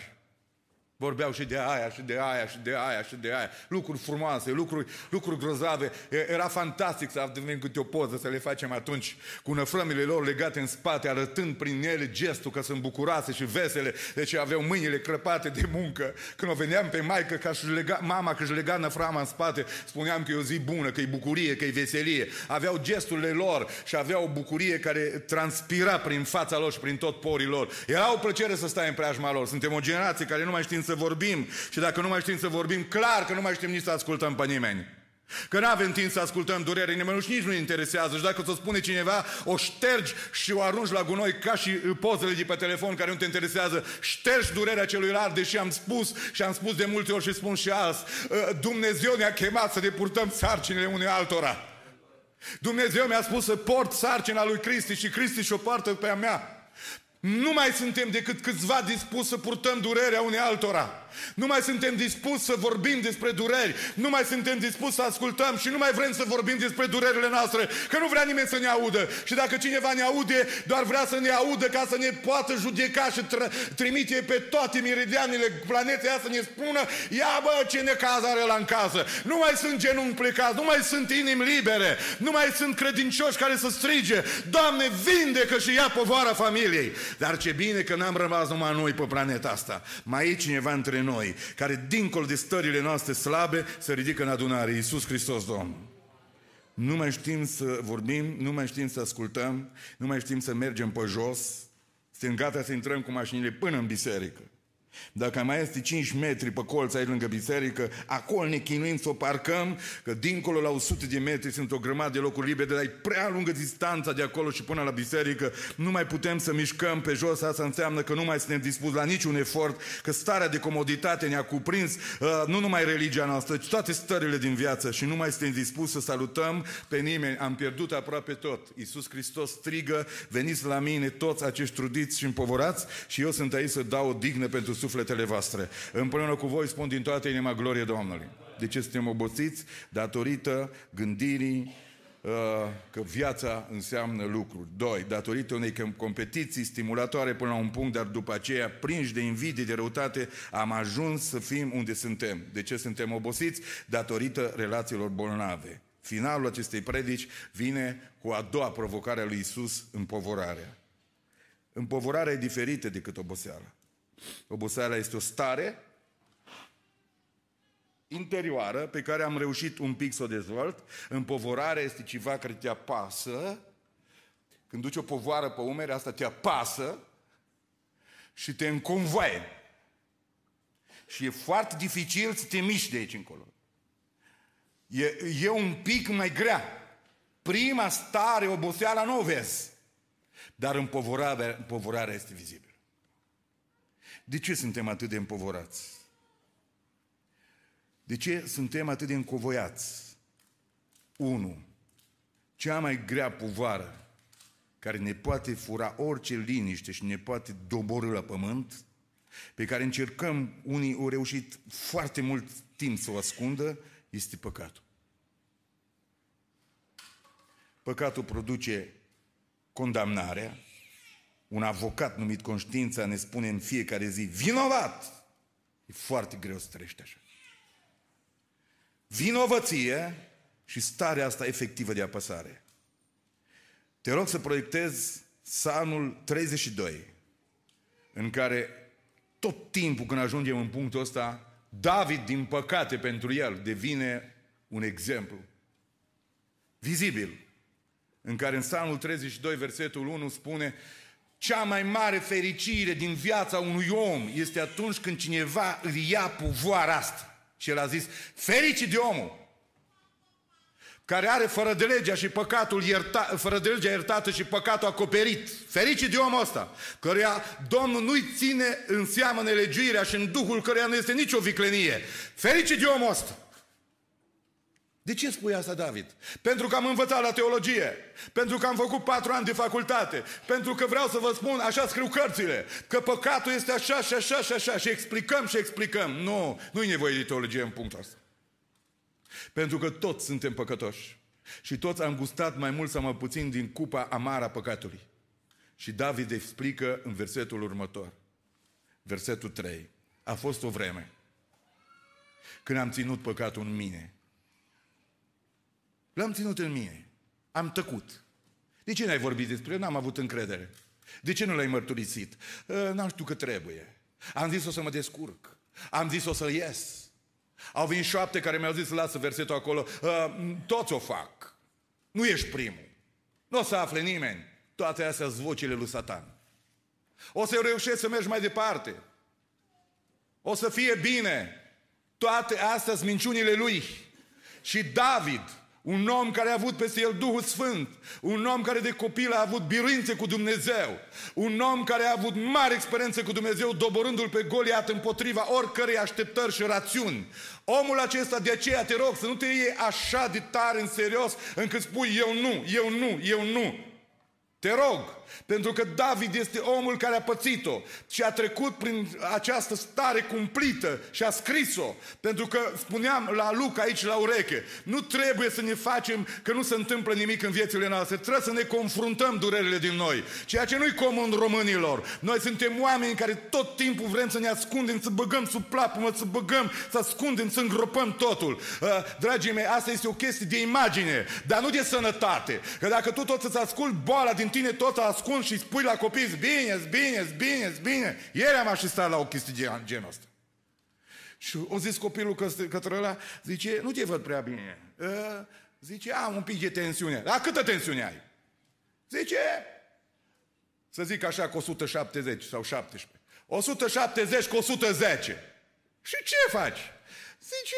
Vorbeau și de aia, și de aia, și de aia, și de aia. Lucruri frumoase, lucruri, lucruri grozave. Era fantastic să avem câte o poză să le facem atunci, cu năfrămile lor legate în spate, arătând prin ele gestul că sunt bucuroase și vesele, deci aveau mâinile crăpate de muncă. Când o veneam pe maică, ca și lega, mama că își lega năframa în spate, spuneam că e o zi bună, că e bucurie, că e veselie. Aveau gesturile lor și aveau o bucurie care transpira prin fața lor și prin tot porii lor. Era o plăcere să stai în preajma lor. Suntem o generație care nu mai știm să vorbim și dacă nu mai știm să vorbim, clar că nu mai știm nici să ascultăm pe nimeni. Că nu avem timp să ascultăm durere nimănui și nici nu interesează. Și dacă ți-o spune cineva, o ștergi și o arunci la gunoi ca și pozele de pe telefon care nu te interesează. Ștergi durerea celuilalt, deși am spus și am spus de multe ori și spun și azi. Uh, Dumnezeu ne-a chemat să ne purtăm sarcinile unei altora. Dumnezeu mi-a spus să port sarcina lui Cristi și Cristi și-o poartă pe a mea. Nu mai suntem decât câțiva dispuși să purtăm durerea unei altora. Nu mai suntem dispuși să vorbim despre dureri. Nu mai suntem dispuși să ascultăm și nu mai vrem să vorbim despre durerile noastre. Că nu vrea nimeni să ne audă. Și dacă cineva ne aude, doar vrea să ne audă ca să ne poată judeca și tr- trimite pe toate meridianele planetei să ne spună ia bă ce necaz are la în casă. Nu mai sunt genunchi plecați, nu mai sunt inimi libere, nu mai sunt credincioși care să strige Doamne, vindecă și ia povara familiei. Dar ce bine că n-am rămas numai noi pe planeta asta. Mai e cineva între noi, care dincolo de stările noastre slabe se ridică în adunare. Iisus Hristos Domn. Nu mai știm să vorbim, nu mai știm să ascultăm, nu mai știm să mergem pe jos, suntem gata să intrăm cu mașinile până în biserică. Dacă mai este 5 metri pe colț aici lângă biserică, acolo ne chinuim să o parcăm, că dincolo la 100 de metri sunt o grămadă de locuri libere, dar e prea lungă distanța de acolo și până la biserică, nu mai putem să mișcăm pe jos, asta înseamnă că nu mai suntem dispuși la niciun efort, că starea de comoditate ne-a cuprins, uh, nu numai religia noastră, ci toate stările din viață și nu mai suntem dispuși să salutăm pe nimeni. Am pierdut aproape tot. Iisus Hristos strigă, veniți la mine toți acești trudiți și împovorați și eu sunt aici să dau o dignă pentru sufletele voastre. Împreună cu voi spun din toată inima glorie Domnului. De ce suntem obosiți? Datorită gândirii uh, că viața înseamnă lucruri. Doi, datorită unei competiții stimulatoare până la un punct, dar după aceea, prinși de invidie, de răutate, am ajuns să fim unde suntem. De ce suntem obosiți? Datorită relațiilor bolnave. Finalul acestei predici vine cu a doua provocare a lui Isus, împovorarea. Împovorarea e diferită decât oboseala. Oboseala este o stare interioară pe care am reușit un pic să o dezvolt. Împovorarea este ceva care te apasă. Când duci o povoară pe umeri, asta te apasă și te înconvoie. Și e foarte dificil să te miști de aici încolo. E, e un pic mai grea. Prima stare, oboseala, nu o vezi. Dar împovorarea, împovorarea este vizibilă. De ce suntem atât de împovorați? De ce suntem atât de încovoiați? Unu, cea mai grea povară care ne poate fura orice liniște și ne poate doborâ la pământ, pe care încercăm, unii au reușit foarte mult timp să o ascundă, este păcatul. Păcatul produce condamnarea, un avocat numit conștiința ne spune în fiecare zi, vinovat! E foarte greu să trăiești așa. Vinovăție și starea asta efectivă de apăsare. Te rog să proiectezi Psalmul 32, în care tot timpul când ajungem în punctul ăsta, David, din păcate pentru el, devine un exemplu vizibil, în care în Psalmul 32, versetul 1 spune cea mai mare fericire din viața unui om este atunci când cineva îl ia povoara asta. Și el a zis, fericit de omul care are fără de legea și păcatul ierta, fără de legea iertată și păcatul acoperit. Fericit de omul ăsta, căruia Domnul nu-i ține în seamă nelegiuirea și în Duhul căruia nu este nicio viclenie. Fericit de omul ăsta. De ce spui asta, David? Pentru că am învățat la teologie, pentru că am făcut patru ani de facultate, pentru că vreau să vă spun, așa scriu cărțile, că păcatul este așa și așa și așa și explicăm și explicăm. Nu, nu e nevoie de teologie în punctul ăsta. Pentru că toți suntem păcătoși și toți am gustat mai mult sau mai puțin din cupa amară a păcatului. Și David explică în versetul următor, versetul 3. A fost o vreme când am ținut păcatul în mine L-am ținut în mine. Am tăcut. De ce n-ai vorbit despre el? N-am avut încredere. De ce nu l-ai mărturisit? Ă, n-am știut că trebuie. Am zis o să mă descurc. Am zis o să ies. Au venit șapte care mi-au zis, lasă versetul acolo, ă, toți o fac. Nu ești primul. Nu o să afle nimeni. Toate astea sunt vocile lui Satan. O să reușești să mergi mai departe. O să fie bine. Toate astea sunt minciunile lui. Și David, un om care a avut peste el Duhul Sfânt, un om care de copil a avut biruințe cu Dumnezeu, un om care a avut mare experiență cu Dumnezeu, doborându-l pe Goliat împotriva oricărei așteptări și rațiuni. Omul acesta, de aceea te rog să nu te iei așa de tare în serios încât spui eu nu, eu nu, eu nu. Te rog, pentru că David este omul care a pățit-o și a trecut prin această stare cumplită și a scris-o. Pentru că spuneam la Luca aici la ureche, nu trebuie să ne facem că nu se întâmplă nimic în viețile noastre. Trebuie să ne confruntăm durerile din noi. Ceea ce nu-i comun românilor. Noi suntem oameni care tot timpul vrem să ne ascundem, să băgăm sub plapumă, să băgăm, să ascundem, să îngropăm totul. Uh, dragii mei, asta este o chestie de imagine, dar nu de sănătate. Că dacă tu tot să-ți ascult boala din tine, tot ascult ascund și spui la copii, bine, bine, bine, bine. Ieri am asistat la o chestie de genul ăsta. Și o zis copilul că, către ăla, zice, nu te văd prea bine. Uh, zice, am un pic de tensiune. Dar câtă tensiune ai? Zice, să zic așa, cu 170 sau 17. 170 cu 110. Și ce faci? Zice,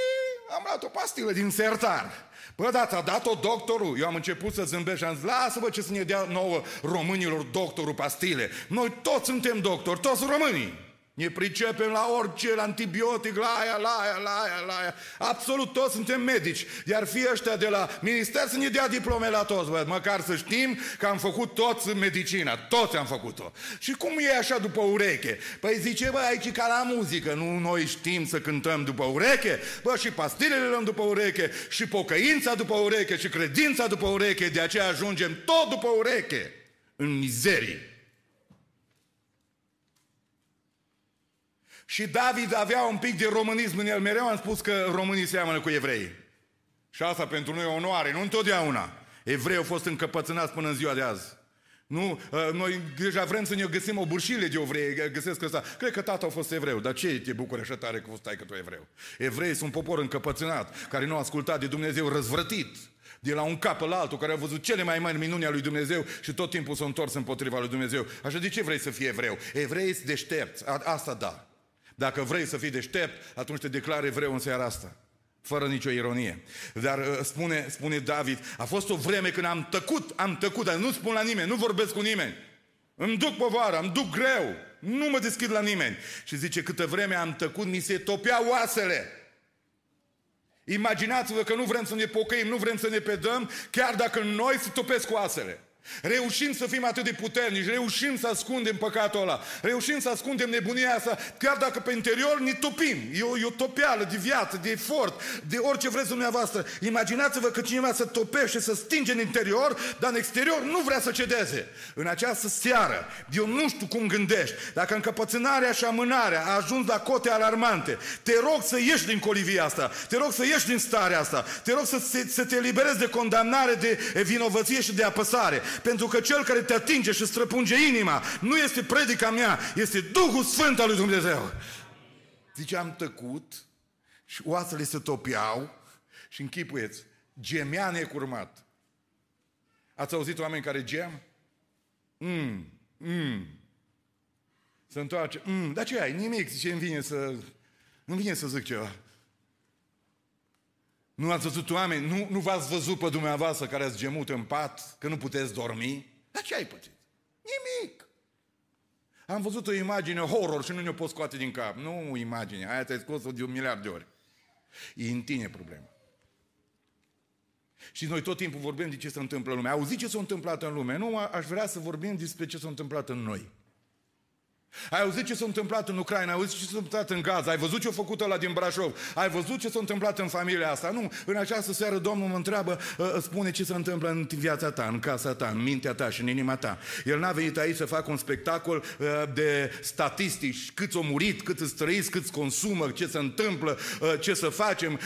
am luat o pastilă din sertar. Bă, da, ți-a dat-o doctorul. Eu am început să zâmbesc și am zis, lasă-vă ce să ne dea nouă românilor doctorul pastile. Noi toți suntem doctori, toți românii. Ne pricepem la orice, la antibiotic, la aia, la aia, la aia, la aia. Absolut toți suntem medici. Iar fie ăștia de la minister să ne dea diplome la toți, bă, măcar să știm că am făcut toți medicina. Toți am făcut-o. Și cum e așa după ureche? Păi zice, bă, aici ca la muzică. Nu noi știm să cântăm după ureche? Bă, și pastilele luăm după ureche, și pocăința după ureche, și credința după ureche. De aceea ajungem tot după ureche. În mizerie. Și David avea un pic de românism în el. Mereu am spus că românii seamănă cu evrei. Și asta pentru noi e onoare, nu întotdeauna. Evrei au fost încăpățânați până în ziua de azi. Nu, ă, noi deja vrem să ne găsim o bârșile de evrei, găsesc ăsta. Cred că tata a fost evreu, dar ce te bucuri așa tare că stai că tu evreu? Evrei sunt popor încăpățânat, care nu a ascultat de Dumnezeu răzvrătit de la un cap la altul, care a văzut cele mai mari minuni ale lui Dumnezeu și tot timpul s-a întors împotriva lui Dumnezeu. Așa de ce vrei să fii evreu? Evrei sunt deștepți, asta da. Dacă vrei să fii deștept, atunci te declari evreu în seara asta. Fără nicio ironie. Dar uh, spune, spune David, a fost o vreme când am tăcut, am tăcut, dar nu spun la nimeni, nu vorbesc cu nimeni. Îmi duc povară, îmi duc greu, nu mă deschid la nimeni. Și zice, câtă vreme am tăcut, mi se topea oasele. Imaginați-vă că nu vrem să ne pocăim, nu vrem să ne pedăm, chiar dacă noi se topesc oasele. Reușim să fim atât de puternici, reușim să ascundem păcatul ăla, reușim să ascundem nebunia asta, chiar dacă pe interior ne topim. E o, e o topeală de viață, de efort, de orice vreți dumneavoastră. Imaginați-vă că cineva să topește, să stinge în interior, dar în exterior nu vrea să cedeze. În această seară, eu nu știu cum gândești, dacă încăpățânarea și amânarea a ajuns la cote alarmante, te rog să ieși din colivia asta, te rog să ieși din starea asta, te rog să, să, să te eliberezi de condamnare, de vinovăție și de apăsare. Pentru că cel care te atinge și străpunge inima nu este predica mea, este Duhul Sfânt al lui Dumnezeu. Zice, am tăcut și oasele se topiau și închipuieți, gemea necurmat. Ați auzit oameni care gem? Mm, mm. Se întoarce, mm, dar ce ai? Nimic, zice, îmi vine să, nu vine să zic ceva. Nu ați văzut oameni, nu, nu v-ați văzut pe dumneavoastră care ați gemut în pat, că nu puteți dormi? Dar ce ai pățit? Nimic. Am văzut o imagine horror și nu ne-o pot scoate din cap. Nu imagine, aia te-ai scos-o de un miliard de ori. E în tine problema. Și noi tot timpul vorbim de ce se întâmplă în lume. Auzi ce s-a întâmplat în lume. Nu aș vrea să vorbim despre ce s-a întâmplat în noi. Ai auzit ce s-a întâmplat în Ucraina, ai auzit ce s-a întâmplat în Gaza, ai văzut ce a făcut la din Brașov, ai văzut ce s-a întâmplat în familia asta. Nu, în această seară Domnul mă întreabă, ă, ă, spune ce se întâmplă în viața ta, în casa ta, în mintea ta și în inima ta. El n-a venit aici să facă un spectacol ă, de statistici, câți au murit, cât îți trăiți, cât consumă, ce se întâmplă, ce să facem,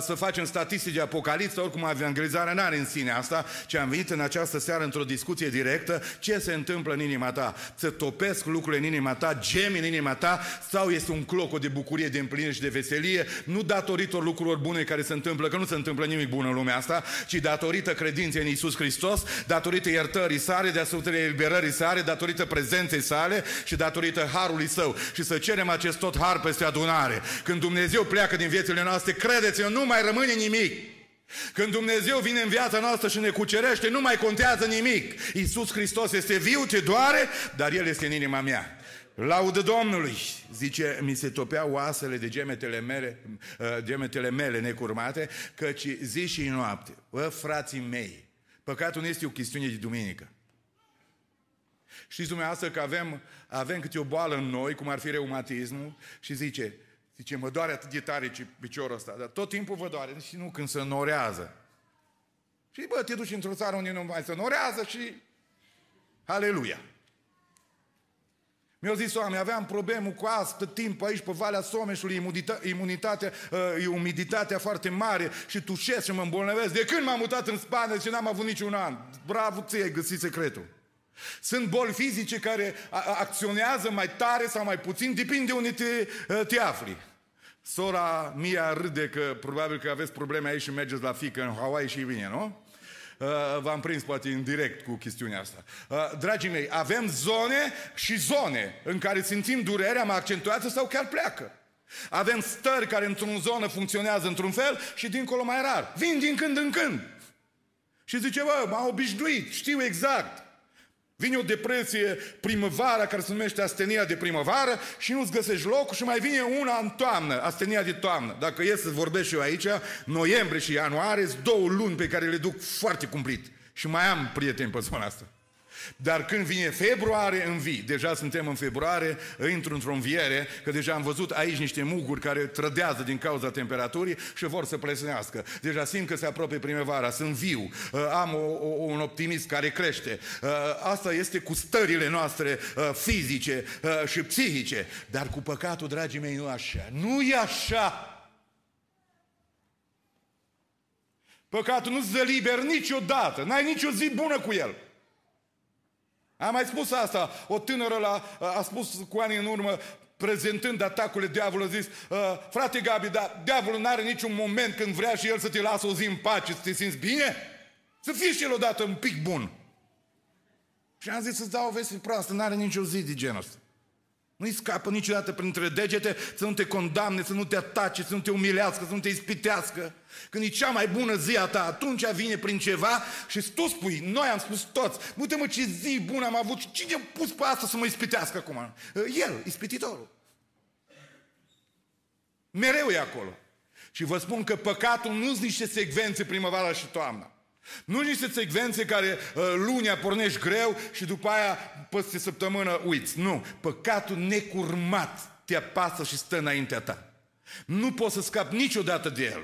să facem statistici de apocalipsă, oricum evangelizarea n-are în sine asta, ci am venit în această seară într-o discuție directă, ce se întâmplă în inima ta, să topesc lucrurile în inima inima ta, gemi în inima ta sau este un cloco de bucurie, de împlinire și de veselie, nu datorită lucrurilor bune care se întâmplă, că nu se întâmplă nimic bun în lumea asta, ci datorită credinței în Isus Hristos, datorită iertării sale, datorită eliberării sale, datorită prezenței sale și datorită harului său. Și să cerem acest tot har peste adunare. Când Dumnezeu pleacă din viețile noastre, credeți-mă, nu mai rămâne nimic. Când Dumnezeu vine în viața noastră și ne cucerește, nu mai contează nimic. Iisus Hristos este viu, te doare, dar El este în inima mea. Laudă Domnului, zice, mi se topea oasele de gemetele mele, uh, gemetele mele necurmate, căci zi și noapte. Bă, frații mei, păcatul nu este o chestiune de duminică. Știți dumneavoastră că avem, avem câte o boală în noi, cum ar fi reumatismul, și zice, zice, mă doare atât de tare piciorul ăsta, dar tot timpul vă doare, și nu când se norează. Și bă, te duci într-o țară unde nu mai se norează și... Aleluia! Mi-au zis oameni, aveam probleme cu asta timp aici pe Valea Someșului, imunita, imunitatea, uh, umiditatea foarte mare și tușesc și mă îmbolnăvesc. De când m-am mutat în Spania și n-am avut niciun an. Bravo ție, ai găsit secretul. Sunt boli fizice care acționează mai tare sau mai puțin, depinde unde te, uh, te afli. Sora Mia râde că probabil că aveți probleme aici și mergeți la fică în Hawaii și vine, nu? Uh, v-am prins poate în direct cu chestiunea asta. Uh, dragii mei, avem zone și zone în care simțim durerea mai accentuată sau chiar pleacă. Avem stări care într-o zonă funcționează într-un fel și dincolo mai rar. Vin din când în când. Și zice, bă, m-am obișnuit, știu exact. Vine o depresie primăvara care se numește astenia de primăvară și nu-ți găsești locul și mai vine una în toamnă, astenia de toamnă. Dacă e să vorbesc și eu aici, noiembrie și ianuarie sunt două luni pe care le duc foarte cumplit. Și mai am prieteni pe zona asta. Dar când vine februarie, învii. Deja suntem în februarie, intru într-o înviere, că deja am văzut aici niște muguri care trădează din cauza temperaturii și vor să plesnească. Deja simt că se apropie primăvara, sunt viu, uh, am o, o, un optimism care crește. Uh, asta este cu stările noastre uh, fizice și psihice. Dar cu păcatul, dragii mei, nu așa. Nu e așa. Păcatul nu se liber niciodată. N-ai nicio zi bună cu el. Am mai spus asta. O tânără la, a spus cu ani în urmă, prezentând atacurile diavolului, a zis, frate Gabi, dar diavolul nu are niciun moment când vrea și el să te lasă o zi în pace, să te simți bine? Să fii și el odată un pic bun. Și am zis să-ți dau o veste proastă, nu are nicio zi de genul ăsta. Nu-i scapă niciodată printre degete să nu te condamne, să nu te atace, să nu te umilească, să nu te ispitească. Când e cea mai bună zi a ta, atunci vine prin ceva și tu spui, noi am spus toți, uite mă ce zi bună am avut, cine a pus pe asta să mă ispitească acum? El, ispititorul. Mereu e acolo. Și vă spun că păcatul nu sunt niște secvențe primăvara și toamna. Nu niște secvențe care uh, lunea pornești greu și după aia peste săptămână uiți. Nu. Păcatul necurmat te apasă și stă înaintea ta. Nu poți să scapi niciodată de el.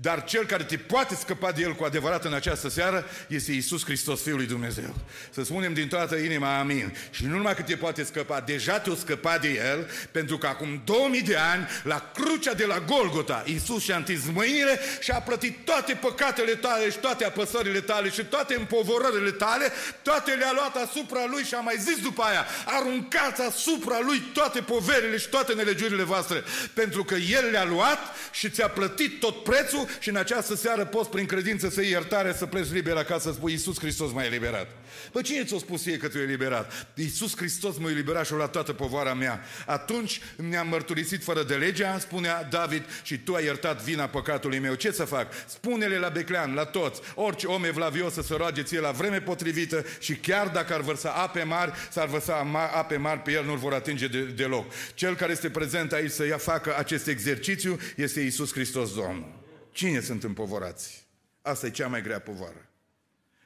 Dar cel care te poate scăpa de el cu adevărat în această seară este Isus Hristos, Fiul lui Dumnezeu. Să spunem din toată inima amin. Și nu numai că te poate scăpa, deja te-o scăpa de el, pentru că acum 2000 de ani, la crucea de la Golgota, Isus și-a întins mâinile și a plătit toate păcatele tale și toate apăsările tale și toate împovărările tale, toate le-a luat asupra lui și a mai zis după aia, aruncați asupra lui toate poverile și toate nelegiurile voastre, pentru că el le-a luat și ți-a plătit tot pre prețul și în această seară poți prin credință să iei iertare, să pleci liber acasă, să spui Iisus Hristos m-a eliberat. Păi cine ți-a spus ție că tu eliberat? Iisus Hristos m-a eliberat și a luat toată povara mea. Atunci ne-am mărturisit fără de legea, spunea David, și tu ai iertat vina păcatului meu. Ce să fac? Spune-le la Beclean, la toți, orice om evlavios să se roage ție la vreme potrivită și chiar dacă ar vărsa ape mari, s-ar vărsa ape mari pe el, nu-l vor atinge de, deloc. Cel care este prezent aici să ia facă acest exercițiu este Iisus Hristos Domnul. Cine sunt împovorați? Asta e cea mai grea povară.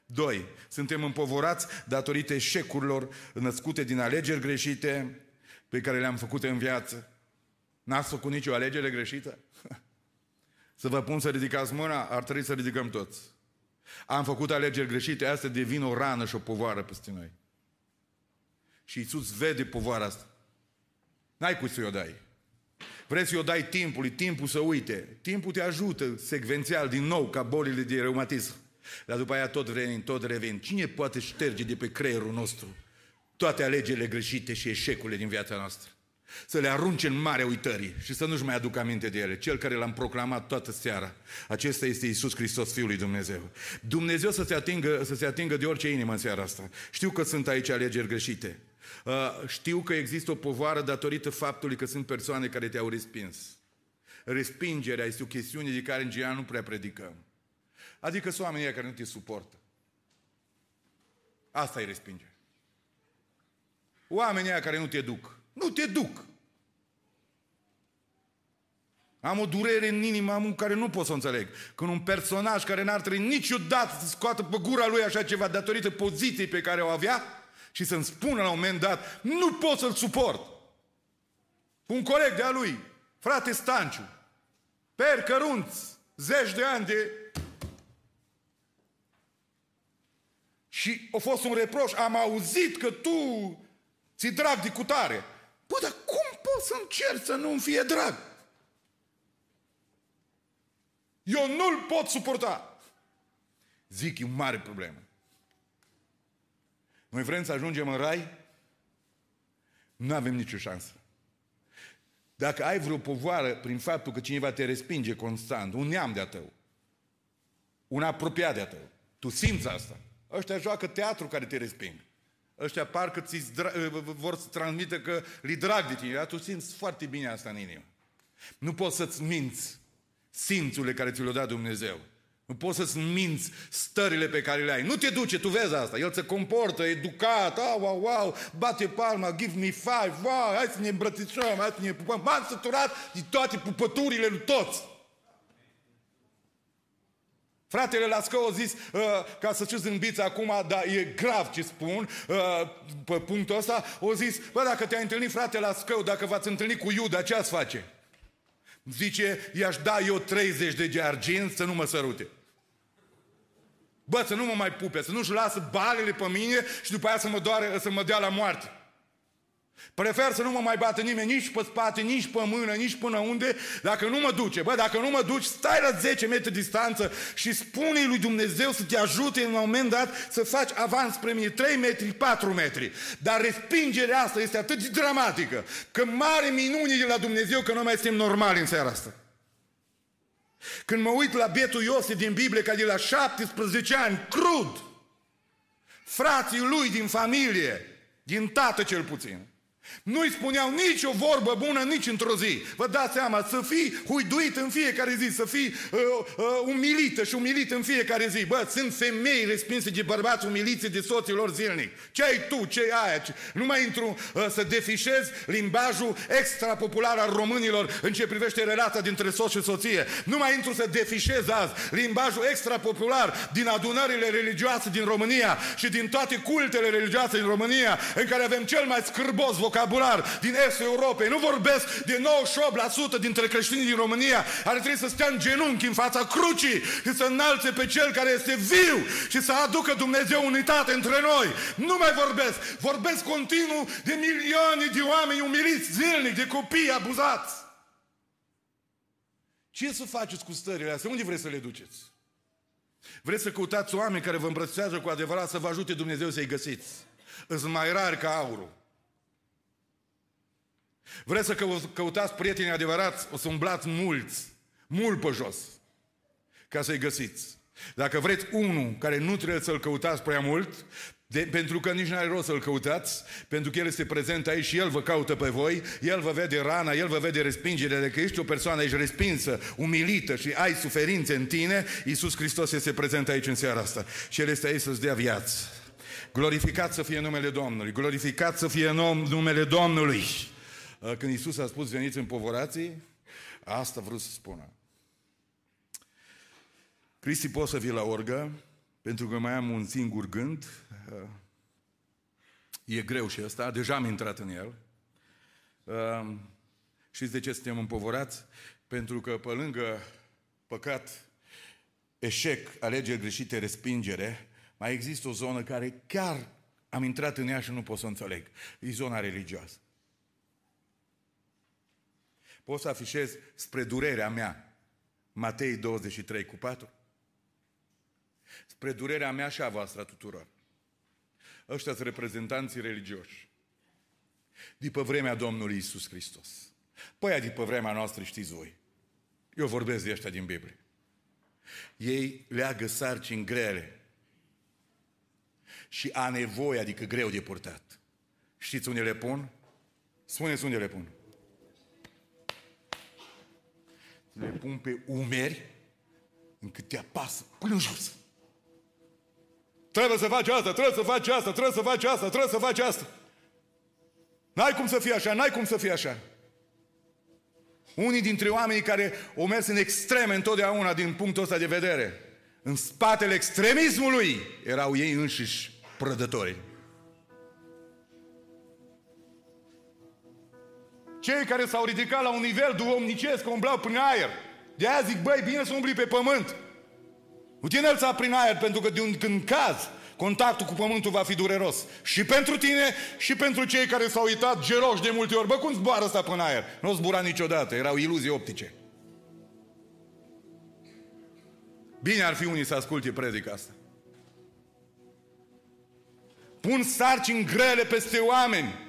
Doi, suntem împovorați datorită eșecurilor născute din alegeri greșite pe care le-am făcut în viață. N-ați făcut nicio alegere greșită? [LAUGHS] Să vă pun să ridicați mâna, ar trebui să ridicăm toți. Am făcut alegeri greșite, asta devine o rană și o povară peste noi. Și Iisus vede povara asta. N-ai cum să-i o dai. Vrei să-i o dai timpului, timpul să uite. Timpul te ajută secvențial din nou ca bolile de reumatism. Dar după aia tot revin, tot revin. Cine poate șterge de pe creierul nostru toate alegerile greșite și eșecurile din viața noastră? Să le arunce în marea uitării și să nu-și mai aducă aminte de ele. Cel care l-am proclamat toată seara. Acesta este Isus Hristos, Fiul lui Dumnezeu. Dumnezeu să se, atingă, să se atingă de orice inimă în seara asta. Știu că sunt aici alegeri greșite. Uh, știu că există o povară datorită faptului că sunt persoane care te-au respins. Respingerea este o chestiune de care în general nu prea predicăm. Adică sunt oamenii care nu te suportă. Asta e respinge. Oamenii care nu te duc. Nu te duc. Am o durere în inimă am un care nu pot să o înțeleg. Când un personaj care n-ar trebui niciodată să scoată pe gura lui așa ceva datorită poziției pe care o avea și să-mi spună la un moment dat, nu pot să-l suport. Un coleg de-a lui, frate Stanciu, per cărunț, zeci de ani de... Și a fost un reproș, am auzit că tu ți drag de cutare. Bă, dar cum poți să încerci să nu-mi fie drag? Eu nu-l pot suporta. Zic, e o mare problemă. Noi vrem să ajungem în rai? Nu avem nicio șansă. Dacă ai vreo povoară prin faptul că cineva te respinge constant, un neam de-a tău, un apropiat de-a tău, tu simți asta. Ăștia joacă teatru care te resping. Ăștia parcă ți vor să transmită că li drag de tine, dar tu simți foarte bine asta în inimă. Nu poți să-ți minți simțurile care ți le-a dat Dumnezeu. Nu poți să-ți minți stările pe care le ai. Nu te duce, tu vezi asta. El se comportă educat, oh, wow, wow, bate palma, give me five, wow, hai să ne îmbrățișăm, hai să ne pupăm. M-am săturat de toate pupăturile lui toți. Fratele Lascău a zis, uh, ca să știți zâmbiți acum, dar e grav ce spun, uh, pe punctul ăsta, o zis, bă, dacă te-ai întâlnit fratele Lascău, dacă v-ați întâlnit cu Iuda, ce ați face? Zice, i-aș da eu 30 de argint să nu mă sărute. Bă, să nu mă mai pupe, să nu-și lasă balele pe mine și după aia să mă, doare, să mă dea la moarte. Prefer să nu mă mai bată nimeni nici pe spate, nici pe mână, nici până unde, dacă nu mă duce. Bă, dacă nu mă duci, stai la 10 metri distanță și spune lui Dumnezeu să te ajute în un moment dat să faci avans spre mine, 3 metri, 4 metri. Dar respingerea asta este atât de dramatică, că mare minune de la Dumnezeu că nu mai suntem normali în seara asta. Când mă uit la bietul Iosif din Biblie, ca de la 17 ani, crud, frații lui din familie, din tată cel puțin, nu-i spuneau nici o vorbă bună nici într-o zi. Vă dați seama, să fii huiduit în fiecare zi, să fii uh, uh, umilită și umilit în fiecare zi. Bă, sunt femei respinse de bărbați umiliți de soților zilnic. Ce ai tu, ce ai aia? Ce... Nu mai intru uh, să defișez limbajul extra popular al românilor în ce privește relația dintre soț și soție. Nu mai intru să defișez azi limbajul extra popular din adunările religioase din România și din toate cultele religioase din România în care avem cel mai scârbos vocabular din estul Europei. Nu vorbesc de 98% dintre creștinii din România care trebuie să stea în genunchi în fața crucii și să înalțe pe Cel care este viu și să aducă Dumnezeu unitate între noi. Nu mai vorbesc. Vorbesc continuu de milioane de oameni umiliți zilnic, de copii abuzați. Ce să faceți cu stările astea? Unde vreți să le duceți? Vreți să căutați oameni care vă îmbrățișează cu adevărat să vă ajute Dumnezeu să-i găsiți. Sunt mai rari ca aurul. Vreți să căutați prieteni adevărați, o să umblați mulți, mult pe jos, ca să-i găsiți. Dacă vreți unul care nu trebuie să-l căutați prea mult, de, pentru că nici nu are rost să-l căutați, pentru că El este prezent aici și El vă caută pe voi, El vă vede rana, El vă vede respingerea, dacă ești o persoană ești respinsă, umilită și ai suferințe în tine, Iisus Hristos este prezent aici în seara asta și El este aici să-ți dea viață. Glorificat să fie numele Domnului, glorificat să fie numele Domnului. Uh, când Iisus a spus veniți în povorații, asta vreau să spună. Cristi, pot să vii la orgă, pentru că mai am un singur gând. Uh, e greu și ăsta, deja am intrat în el. Uh, știți de ce suntem împovorați? Pentru că pe lângă păcat, eșec, alegeri greșite, respingere, mai există o zonă care chiar am intrat în ea și nu pot să înțeleg. E zona religioasă. Pot să afișez spre durerea mea Matei 23 cu 4? Spre durerea mea și a voastră tuturor. Ăștia sunt reprezentanții religioși. După vremea Domnului Isus Hristos. Păi, după vremea noastră știți voi. Eu vorbesc de ăștia din Biblie. Ei leagă sarcini grele și a nevoie, adică greu de purtat. Știți unde le pun? Spuneți unde le pun. Le pun pe umeri încât te apasă până în jos. Trebuie să faci asta, trebuie să faci asta, trebuie să faci asta, trebuie să faci asta. N-ai cum să fie așa, n-ai cum să fie așa. Unii dintre oamenii care au mers în extreme întotdeauna din punctul ăsta de vedere, în spatele extremismului erau ei înșiși prădătorii. Cei care s-au ridicat la un nivel duomnicesc, umblau prin aer. De aia zic, băi, bine să umbli pe pământ. Nu te înălța prin aer, pentru că de un, când caz, contactul cu pământul va fi dureros. Și pentru tine, și pentru cei care s-au uitat geroși de multe ori. Bă, cum zboară ăsta până aer? Nu zbura niciodată, erau iluzii optice. Bine ar fi unii să asculte predica asta. Pun sarcini grele peste oameni.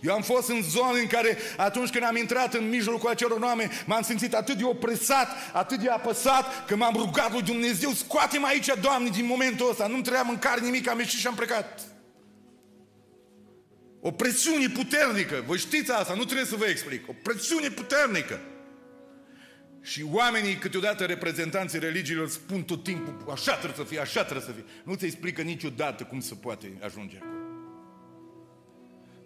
Eu am fost în zone în care atunci când am intrat în mijlocul acelor oameni, m-am simțit atât de opresat, atât de apăsat, că m-am rugat lui Dumnezeu, scoate-mă aici, Doamne, din momentul ăsta. Nu-mi trebuia mâncare nimic, am ieșit și am plecat. O presiune puternică, voi știți asta, nu trebuie să vă explic. O presiune puternică. Și oamenii, câteodată reprezentanții religiilor, spun tot timpul, așa trebuie să fie, așa trebuie să fie. Nu ți explică niciodată cum se poate ajunge acolo.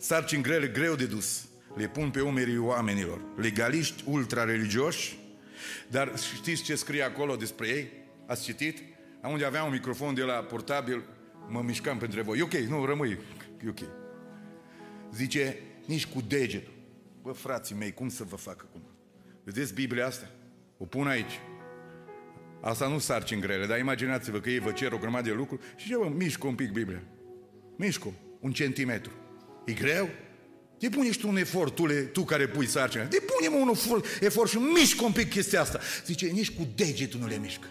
Sarcini grele, greu de dus. Le pun pe umerii oamenilor. Legaliști ultra-religioși, dar știți ce scrie acolo despre ei? Ați citit? Am unde aveam un microfon de la portabil, mă mișcam pentru voi. E ok, nu, rămâi. E ok. Zice, nici cu degetul. Bă, frații mei, cum să vă fac acum? Vedeți Biblia asta? O pun aici. Asta nu sarcini grele, dar imaginați-vă că ei vă cer o grămadă de lucruri și ce vă mișcă un pic Biblia. Mișcă un centimetru. E greu? Depune și tu un efort, tu, le, tu care pui sarcina. Depune-mă un efort și mișcă un pic chestia asta. Zice, nici cu degetul nu le mișcă.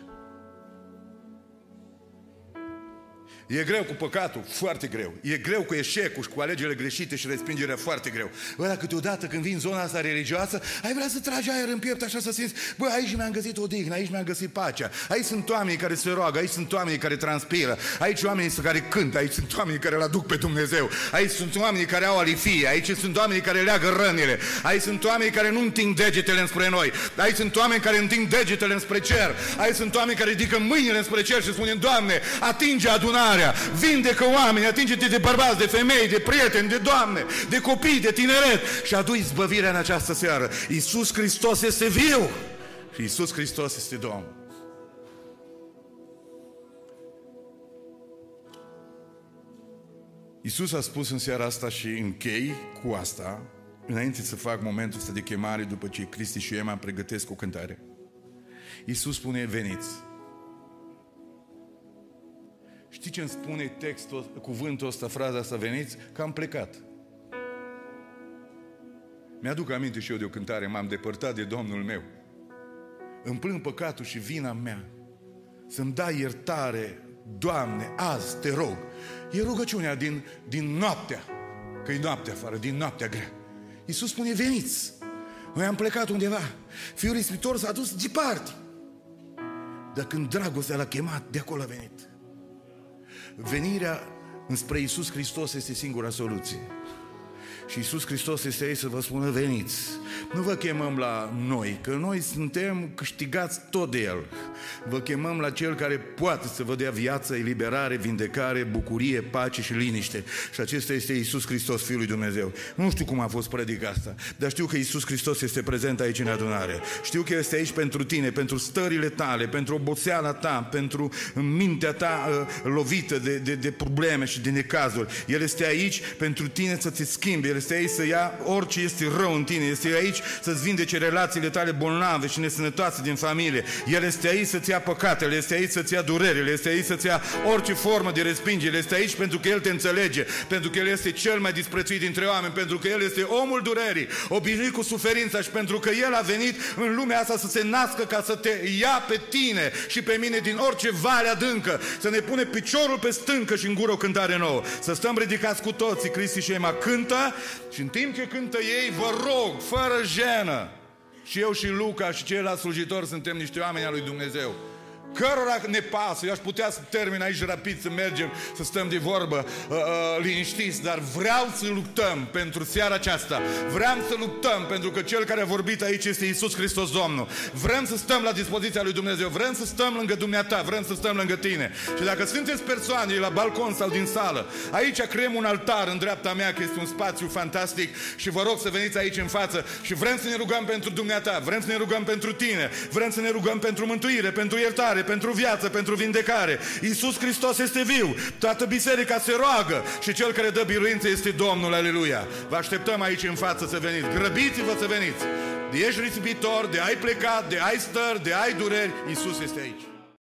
E greu cu păcatul, foarte greu. E greu cu eșecul și cu alegerile greșite și respingerea, foarte greu. Bă, dar câteodată când vin zona asta religioasă, ai vrea să tragi aer în piept așa să simți, bă, aici mi-am găsit o dignă, aici mi-am găsit pacea. Aici sunt oamenii care se roagă, aici sunt oamenii care transpiră, aici oamenii care cântă, aici sunt oamenii care îl aduc pe Dumnezeu, aici sunt oamenii care au alifie, aici sunt oamenii care leagă rănile, aici sunt oamenii care nu întind degetele înspre noi, aici sunt oameni care întind degetele înspre cer, aici sunt oameni care ridică mâinile înspre cer și spun, Doamne, atinge adunarea lucrarea, vindecă oameni, atinge-te de bărbați, de femei, de prieteni, de doamne, de copii, de tineret și adu izbăvirea în această seară. Iisus Hristos este viu și Iisus Hristos este Domn. Iisus a spus în seara asta și închei cu asta, înainte să fac momentul ăsta de chemare, după ce Cristi și Emma pregătesc o cântare. Iisus spune, veniți. Știi ce îmi spune textul, cuvântul ăsta, fraza asta, veniți? Că am plecat. Mi-aduc aminte și eu de o cântare, m-am depărtat de Domnul meu. Îmi plâng păcatul și vina mea. Să-mi dai iertare, Doamne, azi te rog. E rugăciunea din, din noaptea, că e noaptea afară, din noaptea grea. Iisus spune, veniți. Noi am plecat undeva. Fiul ispitor s-a dus departe. Dar când dragostea l-a chemat, de acolo a venit. Venirea înspre Iisus Hristos este singura soluție. Și Iisus Hristos este aici să vă spună, veniți. Nu vă chemăm la noi, că noi suntem câștigați tot de El. Vă chemăm la Cel care poate să vă dea viață, eliberare, vindecare, bucurie, pace și liniște. Și acesta este Iisus Hristos, Fiul lui Dumnezeu. Nu știu cum a fost predica asta, dar știu că Iisus Hristos este prezent aici în adunare. Știu că este aici pentru tine, pentru stările tale, pentru oboseala ta, pentru mintea ta uh, lovită de, de, de probleme și de necazuri. El este aici pentru tine să te schimbi. El este aici să ia orice este rău în tine. Este aici să-ți vindece relațiile tale bolnave și nesănătoase din familie. El este aici să-ți ia păcatele, este aici să-ți ia durerile, este aici să-ți ia orice formă de respingere. Este aici pentru că El te înțelege, pentru că El este cel mai disprețuit dintre oameni, pentru că El este omul durerii, obișnuit cu suferința și pentru că El a venit în lumea asta să se nască ca să te ia pe tine și pe mine din orice vale adâncă, să ne pune piciorul pe stâncă și în gură o cântare nouă. Să stăm ridicați cu toții, Cristi și Ema cântă și în timp ce cântă ei, vă rog, fără jenă, și eu și Luca și ceilalți slujitori suntem niște oameni al lui Dumnezeu. Cărora ne pasă. Eu aș putea să termin aici rapid, să mergem, să stăm de vorbă uh, uh, liniștiți, dar vreau să luptăm pentru seara aceasta. Vreau să luptăm pentru că Cel care a vorbit aici este Isus Hristos Domnul. Vrem să stăm la dispoziția lui Dumnezeu, vrem să stăm lângă dumneata, vrem să stăm lângă tine. Și dacă sunteți persoane la balcon sau din sală, aici creăm un altar în dreapta mea, că este un spațiu fantastic și vă rog să veniți aici în față și vrem să ne rugăm pentru dumneata, vrem să ne rugăm pentru tine, vrem să ne rugăm pentru mântuire, pentru iertare, pentru viață, pentru vindecare. Iisus Hristos este viu, toată biserica se roagă și cel care dă biruință este Domnul, aleluia. Vă așteptăm aici în față să veniți, grăbiți-vă să veniți. De ești risipitor, de ai plecat, de ai stări, de ai dureri, Iisus este aici.